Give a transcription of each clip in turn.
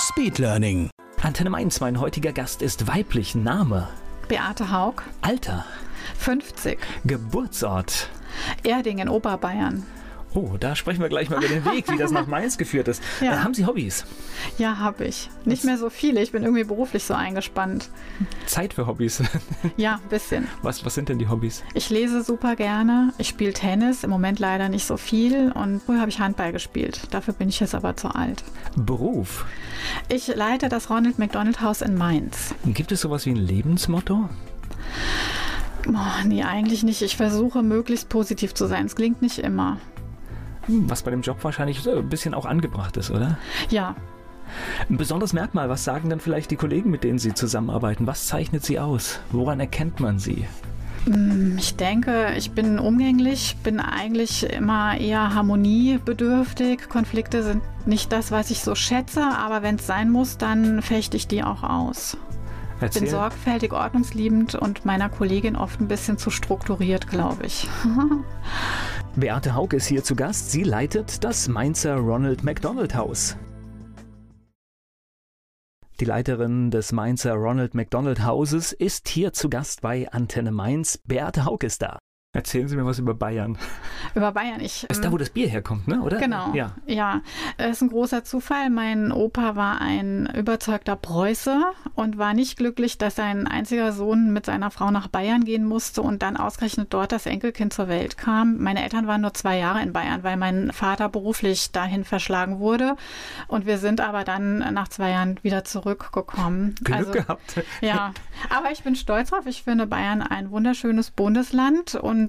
Speedlearning. Antenne Mainz, mein heutiger Gast ist weiblich. Name, Beate Haug, Alter, 50, Geburtsort. Erding in Oberbayern. Oh, da sprechen wir gleich mal über den Weg, wie das nach Mainz geführt ist. Ja. Äh, haben Sie Hobbys? Ja, habe ich. Nicht mehr so viele. Ich bin irgendwie beruflich so eingespannt. Zeit für Hobbys? Ja, ein bisschen. Was, was sind denn die Hobbys? Ich lese super gerne. Ich spiele Tennis. Im Moment leider nicht so viel. Und früher habe ich Handball gespielt. Dafür bin ich jetzt aber zu alt. Beruf. Ich leite das Ronald McDonald Haus in Mainz. Gibt es sowas wie ein Lebensmotto? Oh, nee, eigentlich nicht. Ich versuche möglichst positiv zu sein. Es klingt nicht immer. Hm, Was bei dem Job wahrscheinlich so ein bisschen auch angebracht ist, oder? Ja, Ein besonderes Merkmal, was sagen dann vielleicht die Kollegen, mit denen Sie zusammenarbeiten? Was zeichnet Sie aus? Woran erkennt man Sie? Ich denke, ich bin umgänglich, bin eigentlich immer eher harmoniebedürftig. Konflikte sind nicht das, was ich so schätze, aber wenn es sein muss, dann fechte ich die auch aus. Bin Erzähl. sorgfältig, ordnungsliebend und meiner Kollegin oft ein bisschen zu strukturiert, glaube ich. Beate Haug ist hier zu Gast. Sie leitet das Mainzer Ronald McDonald Haus. Die Leiterin des Mainzer Ronald McDonald Hauses ist hier zu Gast bei Antenne Mainz. Beate Haug ist da. Erzählen Sie mir was über Bayern. Über Bayern, ich. Ist da, wo das Bier herkommt, ne? Oder? Genau. Ja. ja, es ist ein großer Zufall. Mein Opa war ein überzeugter Preuße und war nicht glücklich, dass sein einziger Sohn mit seiner Frau nach Bayern gehen musste und dann ausgerechnet dort das Enkelkind zur Welt kam. Meine Eltern waren nur zwei Jahre in Bayern, weil mein Vater beruflich dahin verschlagen wurde. Und wir sind aber dann nach zwei Jahren wieder zurückgekommen. Glück gehabt. Ja, aber ich bin stolz drauf. Ich finde Bayern ein wunderschönes Bundesland und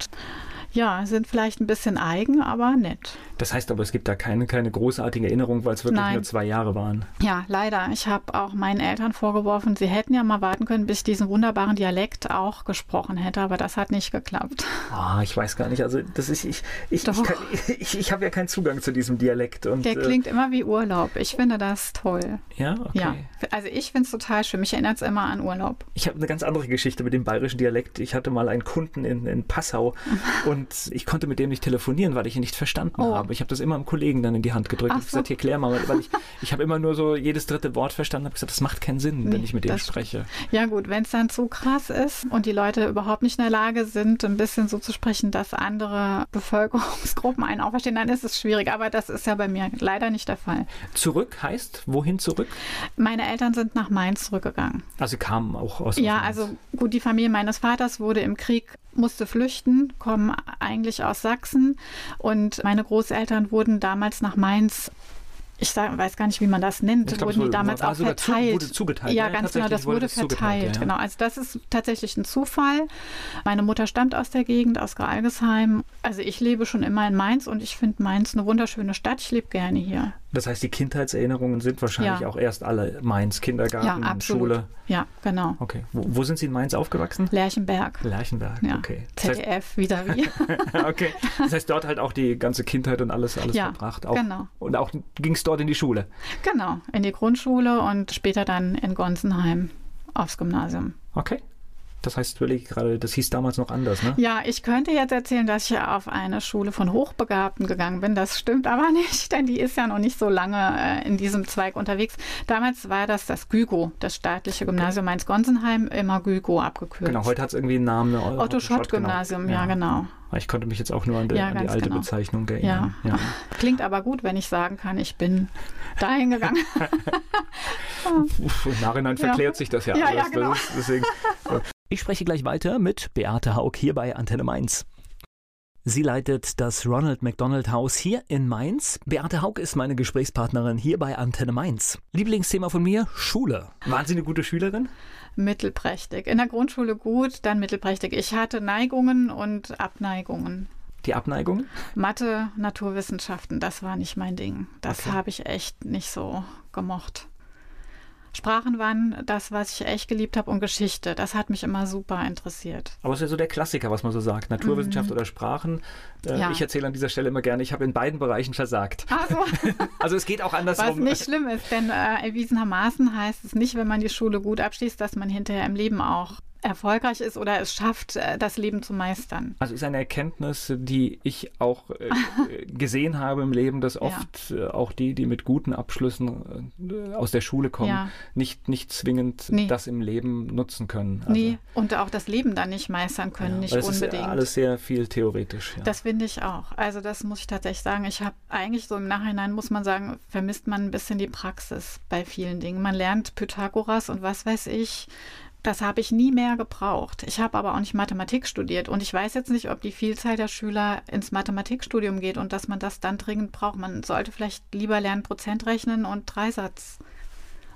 ja, sind vielleicht ein bisschen eigen, aber nett. Das heißt aber, es gibt da keine, keine großartige Erinnerung, weil es wirklich Nein. nur zwei Jahre waren. Ja, leider. Ich habe auch meinen Eltern vorgeworfen, sie hätten ja mal warten können, bis ich diesen wunderbaren Dialekt auch gesprochen hätte, aber das hat nicht geklappt. Ah, ich weiß gar nicht. Also das ist ich ich Doch. ich, kann- ich, ich habe ja keinen Zugang zu diesem Dialekt und Der äh, klingt immer wie Urlaub. Ich finde das toll. ja okay. Ja, also ich finde es total schön. Mich erinnert es immer an Urlaub. Ich habe eine ganz andere Geschichte mit dem bayerischen Dialekt. Ich hatte mal einen Kunden in, in Passau und ich konnte mit dem nicht telefonieren, weil ich ihn nicht verstanden Oh. habe. Ich habe das immer einem Kollegen dann in die Hand gedrückt Ach und gesagt, so. hier klär mal, weil ich, ich habe immer nur so jedes dritte Wort verstanden, habe gesagt, das macht keinen Sinn, wenn Nee, ich mit dem spreche. Ja gut, wenn es dann zu krass ist und die Leute überhaupt nicht in der Lage sind, ein bisschen so zu sprechen, dass andere Bevölkerungsgruppen einen auch verstehen, dann ist es schwierig. Aber das ist ja bei mir leider nicht der Fall. Zurück heißt, wohin zurück? Meine Eltern sind nach Mainz zurückgegangen. Also kamen auch aus Ja, aus- also gut, die Familie meines Vaters wurde im Krieg, musste flüchten, kommen eigentlich aus Sachsen und meine Großeltern wurden damals nach Mainz. Ich sag, weiß gar nicht, wie man das nennt. Glaub, wurden die wurde- damals auch sogar zu- verteilt. wurde zugeteilt, Ja, ja, ganz genau, das wurde zugeteilt, verteilt. ja. Genau, also das ist tatsächlich ein Zufall. Meine Mutter stammt aus der Gegend, aus Geralgesheim. Also ich lebe schon immer in Mainz und ich finde Mainz eine wunderschöne Stadt. Ich lebe gerne hier. Das heißt, die Kindheitserinnerungen sind wahrscheinlich Ja. auch erst alle Mainz, Kindergarten, ja, absolut. Schule. Ja, genau. Okay. Wo, wo sind Sie in Mainz aufgewachsen? Lerchenberg. Lerchenberg, Ja. okay. Das heißt, ZDF, wieder wie. okay. Das heißt, dort halt auch die ganze Kindheit und alles, alles Ja, verbracht. Auch, genau. Und auch ging es dort in die Schule. Genau, in die Grundschule und später dann in Gonsenheim aufs Gymnasium. Okay. Das heißt, ich gerade, das hieß damals noch anders, ne? Ja, ich könnte jetzt erzählen, dass ich auf eine Schule von Hochbegabten gegangen bin. Das stimmt aber nicht, denn die ist ja noch nicht so lange äh, in diesem Zweig unterwegs. Damals war das das GÜGO, das staatliche Gymnasium Mainz-Gonsenheim, immer GÜGO abgekürzt. Genau, heute hat es irgendwie einen Namen. ne? Otto-Schott-Gymnasium, ja, genau. Ich konnte mich jetzt auch nur an, die- Ja, an die alte genau. Bezeichnung erinnern. Ja. Klingt aber gut, wenn ich sagen kann, ich bin dahin gegangen. Uff, Im Nachhinein verklärt sich das ja, Ja, alles. ja, genau. Ist, deswegen, ich spreche gleich weiter mit Beate Haug hier bei Antenne Mainz. Sie leitet das Ronald McDonald Haus hier in Mainz. Beate Haug ist meine Gesprächspartnerin hier bei Antenne Mainz. Lieblingsthema von mir, Schule. Waren Sie eine gute Schülerin? Mittelprächtig. In der Grundschule gut, dann mittelprächtig. Ich hatte Neigungen und Abneigungen. Die Abneigung? Mathe, Naturwissenschaften, das war nicht mein Ding. Das Okay. habe ich echt nicht so gemocht. Sprachen waren das, was ich echt geliebt habe und Geschichte. Das hat mich immer super interessiert. Aber es ist ja so der Klassiker, was man so sagt. Naturwissenschaft mhm. oder Sprachen. Äh, ja. Ich erzähle an dieser Stelle immer gerne, ich habe in beiden Bereichen versagt. Also, also es geht auch andersrum. Was nicht schlimm ist, denn äh, erwiesenermaßen heißt es nicht, wenn man die Schule gut abschließt, dass man hinterher im Leben auch erfolgreich ist oder es schafft, äh, das Leben zu meistern. Also ist eine Erkenntnis, die ich auch äh, gesehen habe im Leben, dass oft ja. äh, auch die, die mit guten Abschlüssen äh, aus der Schule kommen, ja. nicht, nicht zwingend nee. das im Leben nutzen können. Also, nee, und auch das Leben dann nicht meistern können, ja, nicht das unbedingt. Das ist alles sehr viel theoretisch. Das finde ich auch. Also das muss ich tatsächlich sagen. Ich habe eigentlich so im Nachhinein, muss man sagen, vermisst man ein bisschen die Praxis bei vielen Dingen. Man lernt Pythagoras und was weiß ich, das habe ich nie mehr gebraucht. Ich habe aber auch nicht Mathematik studiert und ich weiß jetzt nicht, ob die Vielzahl der Schüler ins Mathematikstudium geht und dass man das dann dringend braucht. Man sollte vielleicht lieber lernen, Prozent rechnen und Dreisatz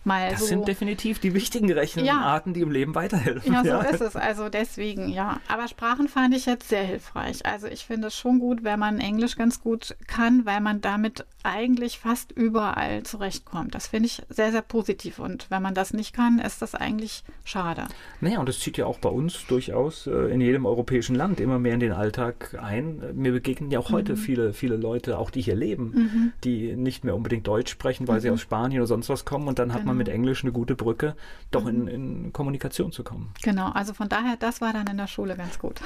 mal das so. sind definitiv die wichtigen Rechenarten, ja. die im Leben weiterhelfen. Ja, so ja. ist es. Also deswegen, ja. Aber Sprachen fand ich jetzt sehr hilfreich. Also ich finde es schon gut, wenn man Englisch ganz gut kann, weil man damit eigentlich fast überall zurechtkommt. Das finde ich sehr, sehr positiv. Und wenn man das nicht kann, ist das eigentlich schade. Naja, und das zieht ja auch bei uns durchaus äh, in jedem europäischen Land immer mehr in den Alltag ein. Mir begegnen ja auch heute mhm. viele, viele Leute, auch die hier leben, mhm. die nicht mehr unbedingt Deutsch sprechen, weil mhm. sie aus Spanien oder sonst was kommen. Und dann hat genau. Man mit Englisch eine gute Brücke, doch in, mhm. in Kommunikation zu kommen. Genau, also von daher, das war dann in der Schule ganz gut.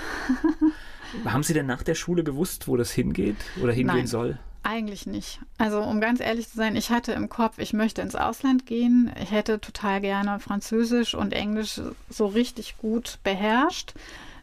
Haben Sie denn nach der Schule gewusst, wo das hingeht oder hingehen Nein. soll? Eigentlich nicht. Also um ganz ehrlich zu sein, ich hatte im Kopf, ich möchte ins Ausland gehen. Ich hätte total gerne Französisch und Englisch so richtig gut beherrscht.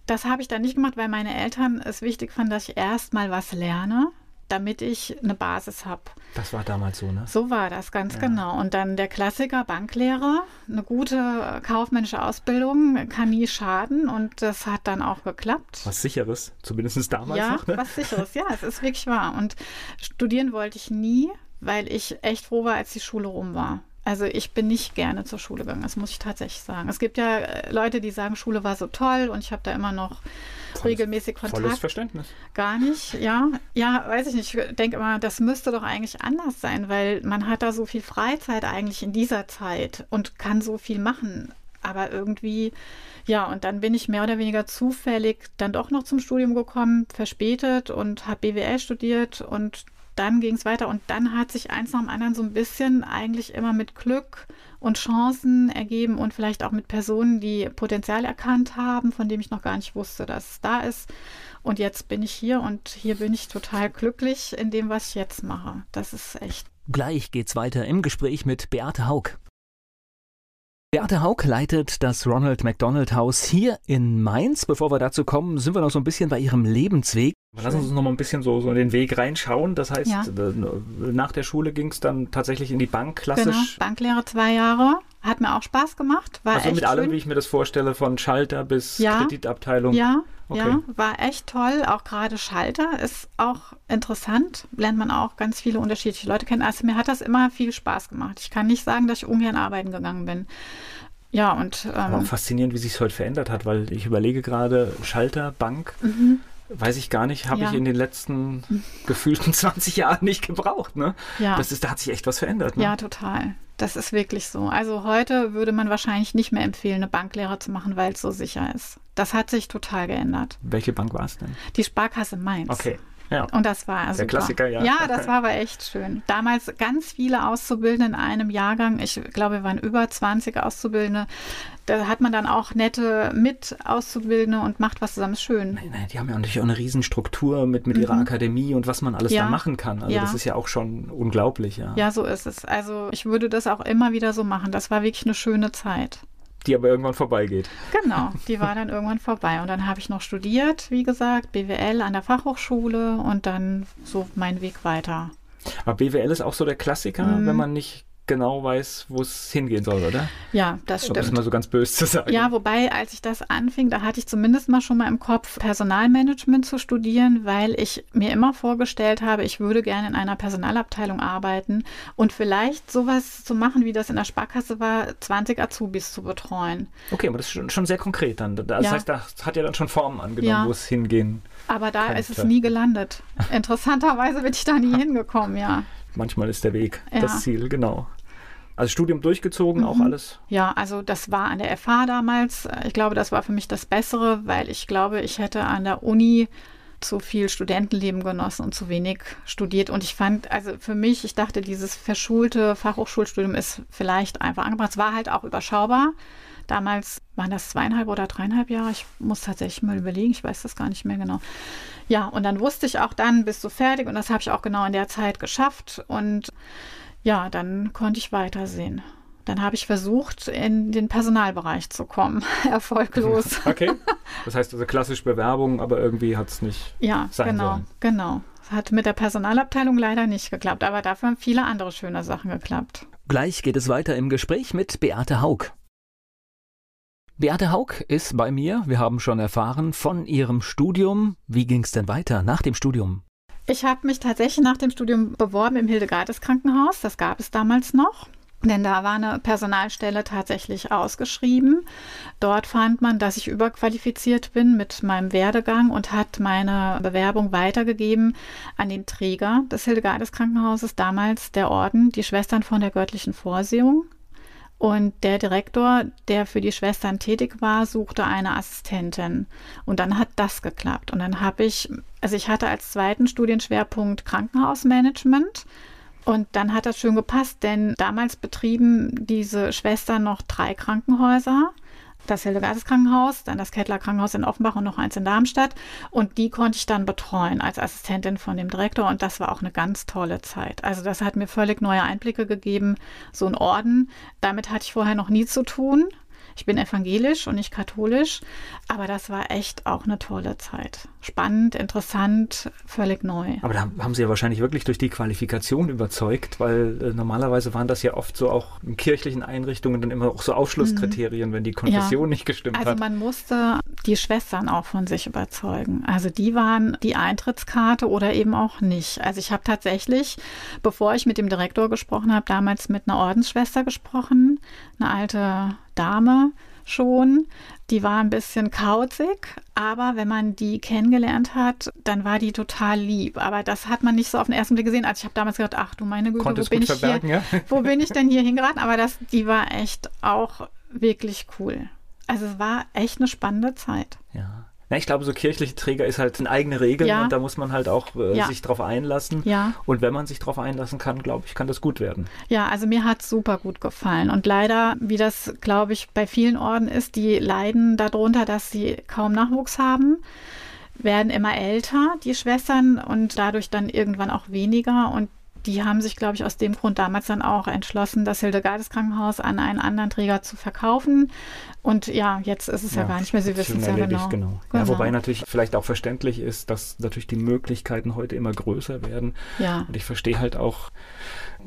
Das habe ich dann nicht gemacht, weil meine Eltern es wichtig fanden, dass ich erst mal was lerne damit ich eine Basis habe. Das war damals so, ne? So war das, ganz ja. genau. Und dann der Klassiker Banklehrer, eine gute kaufmännische Ausbildung kann nie schaden und das hat dann auch geklappt. Was sicheres, zumindest damals ja, noch, ne? was sicheres, ja, es ist wirklich wahr. Und studieren wollte ich nie, weil ich echt froh war, als die Schule rum war. Also ich bin nicht gerne zur Schule gegangen, das muss ich tatsächlich sagen. Es gibt ja äh, Leute, die sagen, Schule war so toll und ich habe da immer noch volles, regelmäßig Kontakt. Volles Verständnis. Gar nicht, ja. Ja, weiß ich nicht. Ich denke immer, das müsste doch eigentlich anders sein, weil man hat da so viel Freizeit eigentlich in dieser Zeit und kann so viel machen. Aber irgendwie, ja, und dann bin ich mehr oder weniger zufällig dann doch noch zum Studium gekommen, verspätet und habe BWL studiert und dann ging es weiter und dann hat sich eins nach dem anderen so ein bisschen eigentlich immer mit Glück und Chancen ergeben und vielleicht auch mit Personen, die Potenzial erkannt haben, von dem ich noch gar nicht wusste, dass es da ist. Und jetzt bin ich hier und hier bin ich total glücklich in dem, was ich jetzt mache. Das ist echt. Gleich geht's weiter im Gespräch mit Beate Haug. Beate Haug leitet das Ronald McDonald Haus hier in Mainz. Bevor wir dazu kommen, sind wir noch so ein bisschen bei ihrem Lebensweg. Lass uns noch mal ein bisschen so, so in den Weg reinschauen. Das heißt, ja. Äh, nach der Schule ging es dann tatsächlich in die Bank, klassisch. Genau, Banklehre zwei Jahre. Hat mir auch Spaß gemacht. War also mit allem, schön. wie ich mir das vorstelle, von Schalter bis ja. Kreditabteilung. Ja, okay. ja, war echt toll. Auch gerade Schalter ist auch interessant. Lernt man auch ganz viele unterschiedliche Leute kennen. Also mir hat das immer viel Spaß gemacht. Ich kann nicht sagen, dass ich ungern arbeiten gegangen bin. Ja, und. Ähm, faszinierend, wie sich es heute verändert hat, weil ich überlege gerade, Schalter, Bank. Mhm weiß ich gar nicht, habe ja. ich in den letzten gefühlten 20 Jahren nicht gebraucht. Ne? Ja. Das ist, da hat sich echt was verändert. Ne? Ja, total. Das ist wirklich so. Also heute würde man wahrscheinlich nicht mehr empfehlen, eine Banklehre zu machen, weil es so sicher ist. Das hat sich total geändert. Welche Bank war es denn? Die Sparkasse Mainz. Okay. Ja. Und das war also. Der Klassiker, ja. Ja, das war aber echt schön. Damals ganz viele Auszubildende in einem Jahrgang. Ich glaube, wir waren über 20 Auszubildende. Da hat man dann auch nette Mit-Auszubildende und macht was zusammen. Schön. Nein, nein, die haben ja natürlich auch eine Riesenstruktur mit, mit ihrer mhm. Akademie und was man alles ja. da machen kann. Also ja. das ist ja auch schon unglaublich, ja. Ja, so ist es. Also ich würde das auch immer wieder so machen. Das war wirklich eine schöne Zeit die aber irgendwann vorbeigeht. Genau, die war dann irgendwann vorbei. Und dann habe ich noch studiert, wie gesagt, BWL an der Fachhochschule und dann so mein Weg weiter. Aber BWL ist auch so der Klassiker, mhm. wenn man nicht genau weiß, wo es hingehen soll, oder? Ja, das stimmt. Das ist mal so ganz böse zu sagen. Ja, wobei, als ich das anfing, da hatte ich zumindest mal schon mal im Kopf, Personalmanagement zu studieren, weil ich mir immer vorgestellt habe, ich würde gerne in einer Personalabteilung arbeiten und vielleicht sowas zu machen, wie das in der Sparkasse war, 20 Azubis zu betreuen. Okay, aber das ist schon, schon sehr konkret dann. Das ja. heißt, das hat ja dann schon Formen angenommen, ja. wo es hingehen Aber da könnte. ist es nie gelandet. Interessanterweise bin ich da nie hingekommen, ja. Manchmal ist der Weg ja. das Ziel, genau. Also Studium durchgezogen, mhm. auch alles? Ja, also das war an der FH damals. Ich glaube, das war für mich das Bessere, weil ich glaube, ich hätte an der Uni zu viel Studentenleben genossen und zu wenig studiert. Und ich fand, also für mich, ich dachte, dieses verschulte Fachhochschulstudium ist vielleicht einfach angebracht. Es war halt auch überschaubar. Damals waren das zweieinhalb oder dreieinhalb Jahre. Ich muss tatsächlich mal überlegen, ich weiß das gar nicht mehr genau. Ja, und dann wusste ich auch dann, bist du fertig. Und das habe ich auch genau in der Zeit geschafft. Und ja, dann konnte ich weitersehen. Dann habe ich versucht, in den Personalbereich zu kommen. Erfolglos. Okay. Das heißt also klassisch Bewerbung, aber irgendwie hat es nicht ja, sein genau, sollen. Genau. Es hat mit der Personalabteilung leider nicht geklappt, aber dafür haben viele andere schöne Sachen geklappt. Gleich geht es weiter im Gespräch mit Beate Haug. Beate Haug ist bei mir. Wir haben schon erfahren von ihrem Studium. Wie ging es denn weiter nach dem Studium? Ich habe mich tatsächlich nach dem Studium beworben im Hildegardes Krankenhaus. Das gab es damals noch. Denn da war eine Personalstelle tatsächlich ausgeschrieben. Dort fand man, dass ich überqualifiziert bin mit meinem Werdegang und hat meine Bewerbung weitergegeben an den Träger des Hildegardes Krankenhauses, damals der Orden, die Schwestern von der göttlichen Vorsehung. Und der Direktor, der für die Schwestern tätig war, suchte eine Assistentin. Und dann hat das geklappt. Und dann habe ich, also ich hatte als zweiten Studienschwerpunkt Krankenhausmanagement und dann hat das schön gepasst, denn damals betrieben diese Schwestern noch drei Krankenhäuser. Das Hildegardes Krankenhaus, dann das Kettler Krankenhaus in Offenbach und noch eins in Darmstadt. Und die konnte ich dann betreuen als Assistentin von dem Direktor. Und das war auch eine ganz tolle Zeit. Also das hat mir völlig neue Einblicke gegeben. So ein Orden, damit hatte ich vorher noch nie zu tun. Ich bin evangelisch und nicht katholisch, aber das war echt auch eine tolle Zeit. Spannend, interessant, völlig neu. Aber da haben Sie ja wahrscheinlich wirklich durch die Qualifikation überzeugt, weil äh, normalerweise waren das ja oft so auch in kirchlichen Einrichtungen dann immer auch so Aufschlusskriterien, mhm. wenn die Konfession ja. nicht gestimmt also hat. Also man musste die Schwestern auch von sich überzeugen. Also die waren die Eintrittskarte oder eben auch nicht. Also ich habe tatsächlich, bevor ich mit dem Direktor gesprochen habe, damals mit einer Ordensschwester gesprochen, eine alte Dame schon. Die war ein bisschen kauzig, aber wenn man die kennengelernt hat, dann war die total lieb. Aber das hat man nicht so auf den ersten Blick gesehen. Also ich habe damals gedacht, ach du meine Güte, wo bin ich hier? Ja? Wo bin ich denn hier hingeraten? Aber das, die war echt auch wirklich cool. Also es war echt eine spannende Zeit. Ja. Na, ich glaube, so kirchliche Träger ist halt eine eigene Regel ja. und da muss man halt auch äh, ja. sich drauf einlassen. Ja. Und wenn man sich drauf einlassen kann, glaube ich, kann das gut werden. Ja, also mir hat es super gut gefallen. Und leider, wie das, glaube ich, bei vielen Orden ist, die leiden darunter, dass sie kaum Nachwuchs haben werden immer älter, die Schwestern, und dadurch dann irgendwann auch weniger. Und die haben sich, glaube ich, aus dem Grund damals dann auch entschlossen, das Hildegardes Krankenhaus an einen anderen Träger zu verkaufen. Und ja, jetzt ist es ja, ja gar nicht mehr, Sie wissen es ja genau. genau. genau. Ja, wobei natürlich vielleicht auch verständlich ist, dass natürlich die Möglichkeiten heute immer größer werden. Ja. Und ich verstehe halt auch,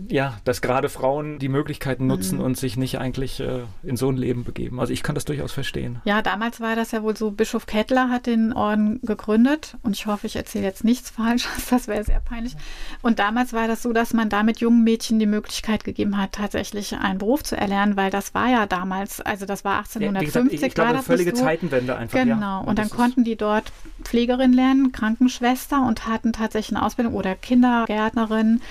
ja, dass gerade Frauen die Möglichkeiten nutzen mhm. und sich nicht eigentlich äh, in so ein Leben begeben. Also ich kann das durchaus verstehen. Ja, damals war das ja wohl so, Bischof Kettler hat den Orden gegründet und ich hoffe, ich erzähle jetzt nichts Falsches, das wäre sehr peinlich. Und damals war das so, dass man damit jungen Mädchen die Möglichkeit gegeben hat, tatsächlich einen Beruf zu erlernen, weil das war ja damals, also das war 1850, ja, ich, ich glaube, war das völlige so. Zeitenwende einfach. Genau, ja. und, und dann konnten die dort Pflegerin lernen, Krankenschwester und hatten tatsächlich eine Ausbildung oder Kindergärtnerin,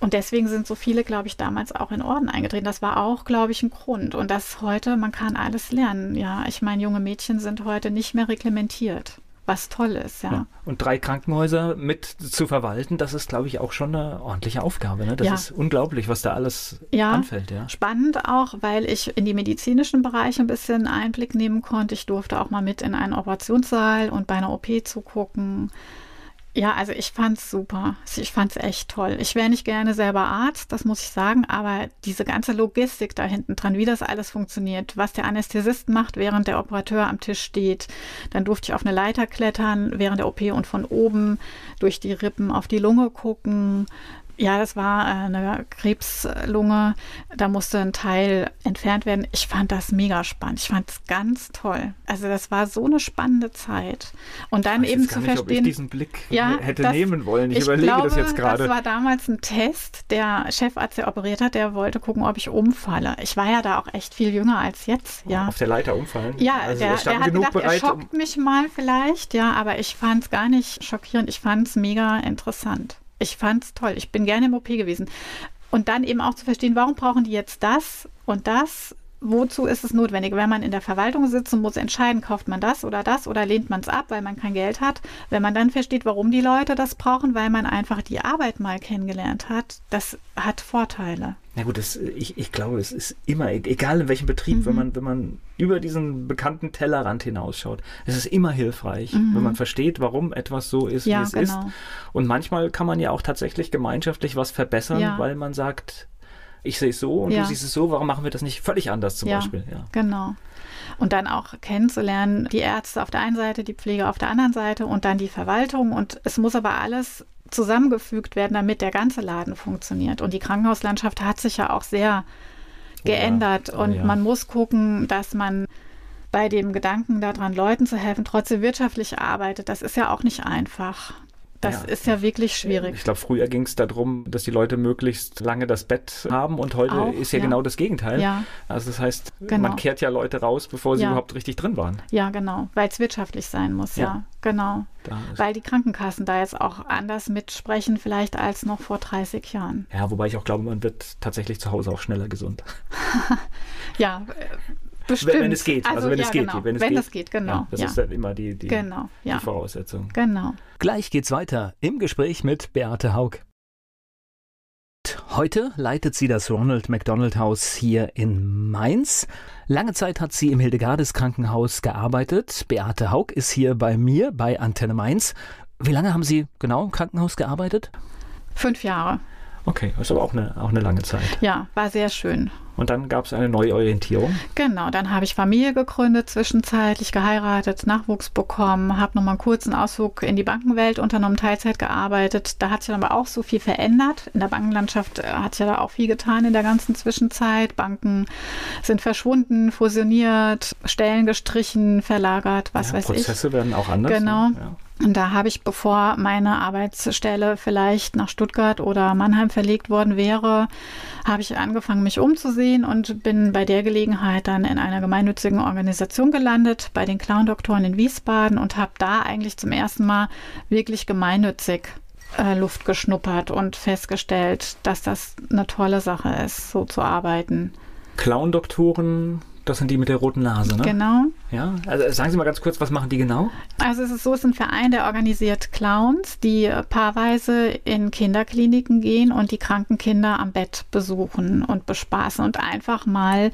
und deswegen sind so viele, glaube ich, damals auch in Orden eingetreten. Das war auch, glaube ich, ein Grund. Und das heute, man kann alles lernen. Ja, ich meine, junge Mädchen sind heute nicht mehr reglementiert was toll ist, ja. ja. Und drei Krankenhäuser mit zu verwalten, das ist, glaube ich, auch schon eine ordentliche Aufgabe. Ne? Das ja. ist unglaublich, was da alles ja. anfällt. Ja. Spannend auch, weil ich in die medizinischen Bereiche ein bisschen Einblick nehmen konnte. Ich durfte auch mal mit in einen Operationssaal und bei einer OP zugucken. Ja, also ich fand's super. Ich fand's echt toll. Ich wäre nicht gerne selber Arzt, das muss ich sagen, aber diese ganze Logistik da hinten dran, wie das alles funktioniert, was der Anästhesist macht, während der Operateur am Tisch steht. Dann durfte ich auf eine Leiter klettern während der OP und von oben durch die Rippen auf die Lunge gucken. Ja, das war äh, eine Krebslunge. Da musste ein Teil entfernt werden. Ich fand das mega spannend. Ich fand es ganz toll. Also das war so eine spannende Zeit. Und dann eben zu nicht, verstehen. Ob ich diesen Blick ja, hätte das, nehmen wollen. Ich, ich überlege glaube, das jetzt gerade. Das war damals ein Test. Der Chefarzt, der operiert hat, der wollte gucken, ob ich umfalle. Ich war ja da auch echt viel jünger als jetzt. Ja. Auf der Leiter umfallen? Ja, also der, der hat gedacht, bereit, er schockt um mich mal vielleicht. Ja, aber ich fand es gar nicht schockierend. Ich fand es mega interessant. Ich fand es toll. Ich bin gerne im OP gewesen. Und dann eben auch zu verstehen, warum brauchen die jetzt das und das wozu ist es notwendig? Wenn man in der Verwaltung sitzt und muss entscheiden, kauft man das oder das oder lehnt man es ab, weil man kein Geld hat. Wenn man dann versteht, warum die Leute das brauchen, weil man einfach die Arbeit mal kennengelernt hat, das hat Vorteile. Na gut, das, ich, ich glaube, es ist immer, e-, egal in welchem Betrieb, mhm. wenn, man, wenn man über diesen bekannten Tellerrand hinausschaut, es ist immer hilfreich, mhm. wenn man versteht, warum etwas so ist, ja, wie es genau. ist. Und manchmal kann man ja auch tatsächlich gemeinschaftlich was verbessern, ja. weil man sagt, ich sehe es so und ja. du siehst es so, warum machen wir das nicht völlig anders zum ja, Beispiel? Ja, genau. Und dann auch kennenzulernen, die Ärzte auf der einen Seite, die Pflege auf der anderen Seite und dann die Verwaltung. Und es muss aber alles zusammengefügt werden, damit der ganze Laden funktioniert. Und die Krankenhauslandschaft hat sich ja auch sehr geändert. Oh, und man muss gucken, dass man bei dem Gedanken daran, Leuten zu helfen, trotzdem wirtschaftlich arbeitet. Das ist ja auch nicht einfach. Das ja. ist ja wirklich schwierig. Ich glaube, früher ging es darum, dass die Leute möglichst lange das Bett haben und heute Auch, ist ja, ja, genau das Gegenteil. Ja. Also das heißt, genau. man kehrt ja Leute raus, bevor sie überhaupt richtig drin waren. Ja, genau, weil es wirtschaftlich sein muss, ja, genau. Weil die Krankenkassen da jetzt auch anders mitsprechen vielleicht als noch vor 30 Jahren. Ja, wobei ich auch glaube, man wird tatsächlich zu Hause auch schneller gesund. ja, Bestimmt. Wenn, es geht. Also, also wenn, ja, es geht. Genau. wenn es wenn geht. es geht. genau. Ja, das ja. ist dann immer die, die, genau. die Voraussetzung. Genau. Gleich geht's weiter im Gespräch mit Beate Haug. Heute leitet sie das Ronald McDonald Haus hier in Mainz. Lange Zeit hat sie im Hildegardes Krankenhaus gearbeitet. Beate Haug ist hier bei mir bei Antenne Mainz. Wie lange haben Sie genau im Krankenhaus gearbeitet? Fünf Jahre. Okay, ist aber auch eine, auch eine lange Zeit. Ja, war sehr schön. Und dann gab es eine Neuorientierung. Genau, dann habe ich Familie gegründet, zwischenzeitlich geheiratet, Nachwuchs bekommen, habe nochmal einen kurzen Ausflug in die Bankenwelt unternommen, Teilzeit gearbeitet. Da hat sich dann aber auch so viel verändert. In der Bankenlandschaft äh, hat sich ja da auch viel getan in der ganzen Zwischenzeit. Banken sind verschwunden, fusioniert, Stellen gestrichen, verlagert, was ja, weiß Prozesse ich. Prozesse werden auch anders. Genau. Ja. Und da habe ich, bevor meine Arbeitsstelle vielleicht nach Stuttgart oder Mannheim verlegt worden wäre, habe ich angefangen, mich umzusehen und bin bei der Gelegenheit dann in einer gemeinnützigen Organisation gelandet, bei den Clown-Doktoren in Wiesbaden und habe da eigentlich zum ersten Mal wirklich gemeinnützig äh, Luft geschnuppert und festgestellt, dass das eine tolle Sache ist, so zu arbeiten. Clown-Doktoren das sind die mit der roten Nase, ne? Genau. Ja, also sagen Sie mal ganz kurz, was machen die genau? Also es ist so, es ist ein Verein, der organisiert Clowns, die paarweise in Kinderkliniken gehen und die kranken Kinder am Bett besuchen und bespaßen und einfach mal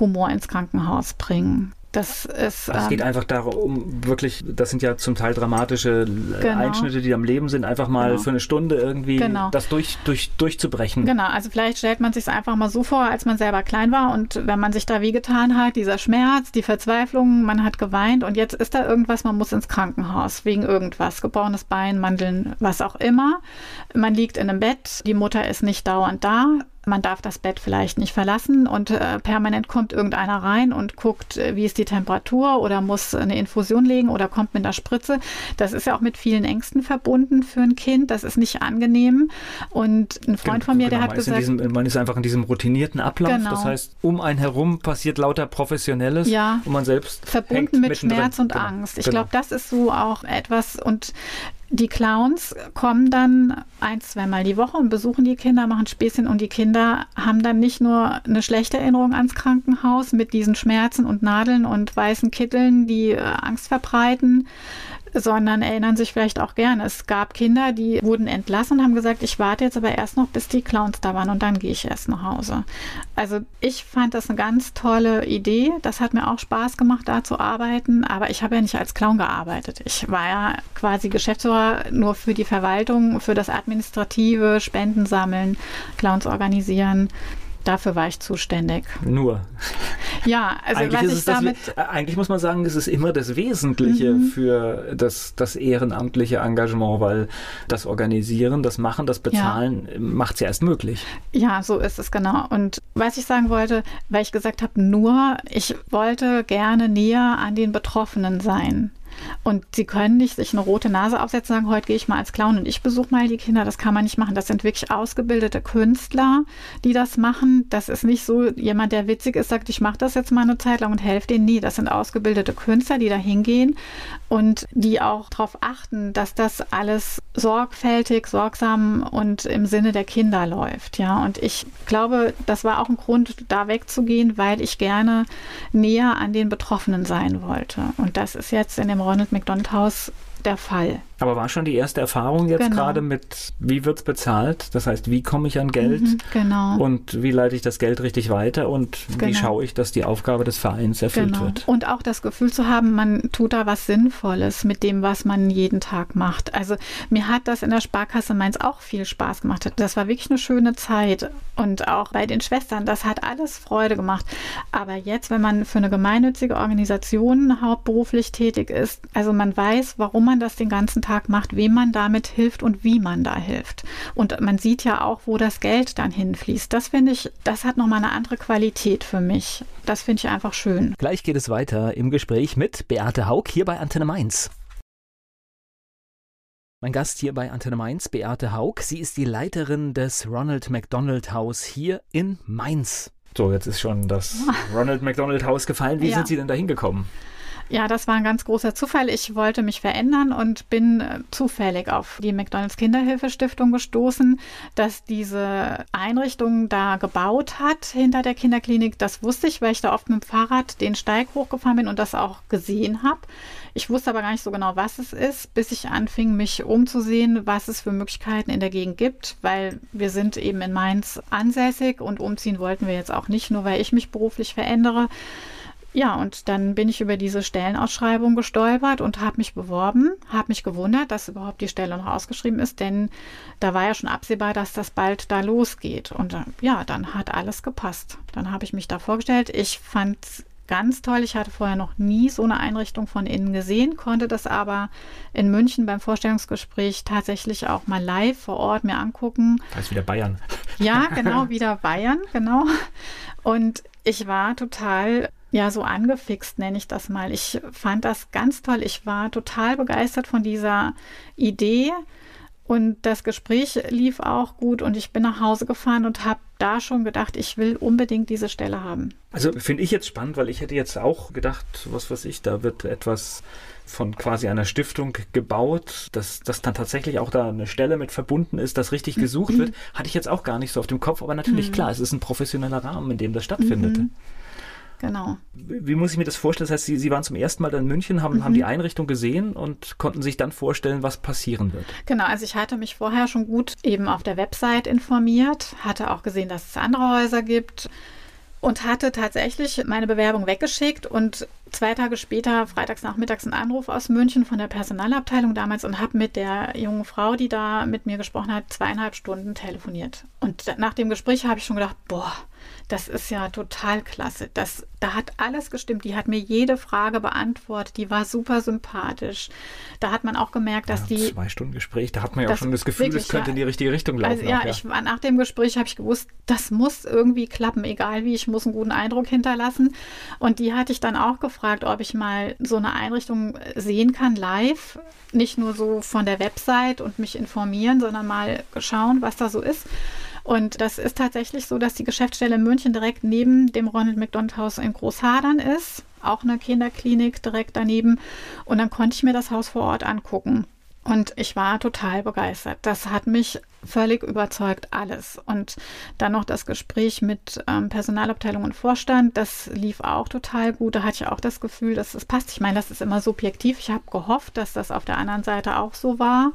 Humor ins Krankenhaus bringen. Das ist. Also es geht ähm, einfach darum, wirklich, das sind ja zum Teil dramatische äh, genau. Einschnitte, die am Leben sind, einfach mal genau. für eine Stunde irgendwie genau. das durch, durch, durchzubrechen. Genau, also vielleicht stellt man sich einfach mal so vor, als man selber klein war und wenn man sich da wie getan hat, dieser Schmerz, die Verzweiflung, man hat geweint und jetzt ist da irgendwas, man muss ins Krankenhaus wegen irgendwas, gebrochenes Bein, Mandeln, was auch immer. Man liegt in einem Bett, die Mutter ist nicht dauernd da man darf das Bett vielleicht nicht verlassen und äh, permanent kommt irgendeiner rein und guckt, äh, wie ist die Temperatur oder muss eine Infusion legen oder kommt mit einer Spritze. Das ist ja auch mit vielen Ängsten verbunden für ein Kind. Das ist nicht angenehm. Und ein Freund von mir, genau, der hat gesagt, diesem, man ist einfach in diesem routinierten Ablauf. Genau. Das heißt, um einen herum passiert lauter Professionelles ja, und man selbst verbunden mit Schmerz und genau. Angst. Ich genau. glaube, das ist so auch etwas und die Clowns kommen dann ein, zweimal die Woche und besuchen die Kinder, machen Späßchen und die Kinder haben dann nicht nur eine schlechte Erinnerung ans Krankenhaus mit diesen Schmerzen und Nadeln und weißen Kitteln, die äh, Angst verbreiten, sondern erinnern sich vielleicht auch gerne. Es gab Kinder, die wurden entlassen und haben gesagt, ich warte jetzt aber erst noch, bis die Clowns da waren und dann gehe ich erst nach Hause. Also ich fand das eine ganz tolle Idee. Das hat mir auch Spaß gemacht, da zu arbeiten, aber ich habe ja nicht als Clown gearbeitet. Ich war ja quasi Geschäftsführer nur für die Verwaltung, für das Administrative, Spenden sammeln, Clowns organisieren. Dafür war ich zuständig. Nur. Ja, also eigentlich was ich damit. Das, eigentlich muss man sagen, es ist immer das Wesentliche mhm. für das, das ehrenamtliche Engagement, weil das Organisieren, das Machen, das Bezahlen ja. macht es ja erst möglich. Ja, so ist es genau. Und was ich sagen wollte, weil ich gesagt habe, nur, ich wollte gerne näher an den Betroffenen sein. Und sie können nicht sich eine rote Nase aufsetzen und sagen, heute gehe ich mal als Clown und ich besuche mal die Kinder. Das kann man nicht machen. Das sind wirklich ausgebildete Künstler, die das machen. Das ist nicht so jemand, der witzig ist, sagt, ich mache das jetzt mal eine Zeit lang und helfe denen. Nie. Das sind ausgebildete Künstler, die da hingehen und die auch darauf achten, dass das alles sorgfältig, sorgsam und im Sinne der Kinder läuft. Ja, und ich glaube, das war auch ein Grund, da wegzugehen, weil ich gerne näher an den Betroffenen sein wollte. Und das ist jetzt in dem Ronald McDonald Haus der Fall. Aber war schon die erste Erfahrung jetzt genau. gerade mit, wie wird es bezahlt? Das heißt, wie komme ich an Geld? Mhm, genau. Und wie leite ich das Geld richtig weiter? Und genau. wie schaue ich, dass die Aufgabe des Vereins erfüllt genau. wird? Und auch das Gefühl zu haben, man tut da was Sinnvolles mit dem, was man jeden Tag macht. Also mir hat das in der Sparkasse Mainz auch viel Spaß gemacht. Das war wirklich eine schöne Zeit. Und auch bei den Schwestern, das hat alles Freude gemacht. Aber jetzt, wenn man für eine gemeinnützige Organisation hauptberuflich tätig ist, also man weiß, warum man das den ganzen Tag macht, wem man damit hilft und wie man da hilft. Und man sieht ja auch, wo das Geld dann hinfließt. Das finde ich, das hat nochmal eine andere Qualität für mich. Das finde ich einfach schön. Gleich geht es weiter im Gespräch mit Beate Haug hier bei Antenne Mainz. Mein Gast hier bei Antenne Mainz, Beate Haug. Sie ist die Leiterin des Ronald McDonald Haus hier in Mainz. So, jetzt ist schon das Ronald McDonald Haus gefallen. Wie ja. sind Sie denn da hingekommen? Ja, das war ein ganz großer Zufall. Ich wollte mich verändern und bin äh, zufällig auf die McDonalds Kinderhilfestiftung gestoßen, dass diese Einrichtung da gebaut hat hinter der Kinderklinik. Das wusste ich, weil ich da oft mit dem Fahrrad den Steig hochgefahren bin und das auch gesehen habe. Ich wusste aber gar nicht so genau, was es ist, bis ich anfing, mich umzusehen, was es für Möglichkeiten in der Gegend gibt, weil wir sind eben in Mainz ansässig und umziehen wollten wir jetzt auch nicht, nur weil ich mich beruflich verändere. Ja, und dann bin ich über diese Stellenausschreibung gestolpert und habe mich beworben, habe mich gewundert, dass überhaupt die Stelle noch ausgeschrieben ist, denn da war ja schon absehbar, dass das bald da losgeht. Und äh, ja, dann hat alles gepasst. Dann habe ich mich da vorgestellt. Ich fand es ganz toll. Ich hatte vorher noch nie so eine Einrichtung von innen gesehen, konnte das aber in München beim Vorstellungsgespräch tatsächlich auch mal live vor Ort mir angucken. Da ist wieder Bayern. Ja, genau, wieder Bayern, genau. Und ich war total ja so angefixt, nenne ich das mal. Ich fand das ganz toll. Ich war total begeistert von dieser Idee. Und das Gespräch lief auch gut und ich bin nach Hause gefahren und habe da schon gedacht, ich will unbedingt diese Stelle haben. Also finde ich jetzt spannend, weil ich hätte jetzt auch gedacht, was weiß ich, da wird etwas von quasi einer Stiftung gebaut, dass, dass dann tatsächlich auch da eine Stelle mit verbunden ist, dass richtig gesucht wird, hatte ich jetzt auch gar nicht so auf dem Kopf, aber natürlich mhm. klar, es ist ein professioneller Rahmen, in dem das stattfindet. Mhm. Genau. Wie muss ich mir das vorstellen? Das heißt, Sie, Sie waren zum ersten Mal in München, haben, mhm. haben die Einrichtung gesehen und konnten sich dann vorstellen, was passieren wird. Genau, also ich hatte mich vorher schon gut eben auf der Website informiert, hatte auch gesehen, dass es andere Häuser gibt und hatte tatsächlich meine Bewerbung weggeschickt und zwei Tage später, freitags nachmittags, einen Anruf aus München von der Personalabteilung damals und habe mit der jungen Frau, die da mit mir gesprochen hat, zweieinhalb Stunden telefoniert. Und nach dem Gespräch habe ich schon gedacht, boah, das ist ja total klasse. Das, da hat alles gestimmt. Die hat mir jede Frage beantwortet. Die war super sympathisch. Da hat man auch gemerkt, dass ja, die. Zwei Stunden Gespräch, da hat man ja auch schon das Gefühl, es könnte ja, in die richtige Richtung laufen. Also, ja, auch, ja, ich nach dem Gespräch habe ich gewusst, das muss irgendwie klappen, egal wie, ich muss einen guten Eindruck hinterlassen. Und die hatte ich dann auch gefragt, ob ich mal so eine Einrichtung sehen kann, live. Nicht nur so von der Website und mich informieren, sondern mal schauen, was da so ist. Und das ist tatsächlich so, dass die Geschäftsstelle in München direkt neben dem Ronald McDonald Haus in Großhadern ist. Auch eine Kinderklinik direkt daneben. Und dann konnte ich mir das Haus vor Ort angucken. Und ich war total begeistert. Das hat mich völlig überzeugt, alles. Und dann noch das Gespräch mit ähm, Personalabteilung und Vorstand, das lief auch total gut. Da hatte ich auch das Gefühl, dass es passt. Ich meine, das ist immer subjektiv. Ich habe gehofft, dass das auf der anderen Seite auch so war.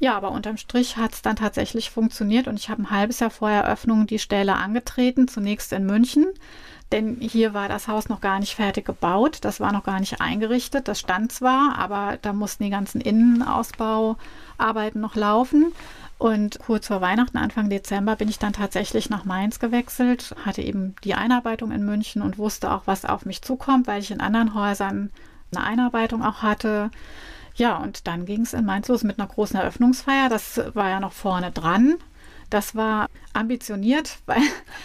Ja, aber unterm Strich hat es dann tatsächlich funktioniert und ich habe ein halbes Jahr vor Eröffnung die Stelle angetreten, zunächst in München. Denn hier war das Haus noch gar nicht fertig gebaut, das war noch gar nicht eingerichtet. Das stand zwar, aber da mussten die ganzen Innenausbauarbeiten noch laufen. Und kurz vor Weihnachten, Anfang Dezember, bin ich dann tatsächlich nach Mainz gewechselt, hatte eben die Einarbeitung in München und wusste auch, was auf mich zukommt, weil ich in anderen Häusern eine Einarbeitung auch hatte. Ja, und dann ging es in Mainz los mit einer großen Eröffnungsfeier. Das war ja noch vorne dran. Das war ambitioniert. Weil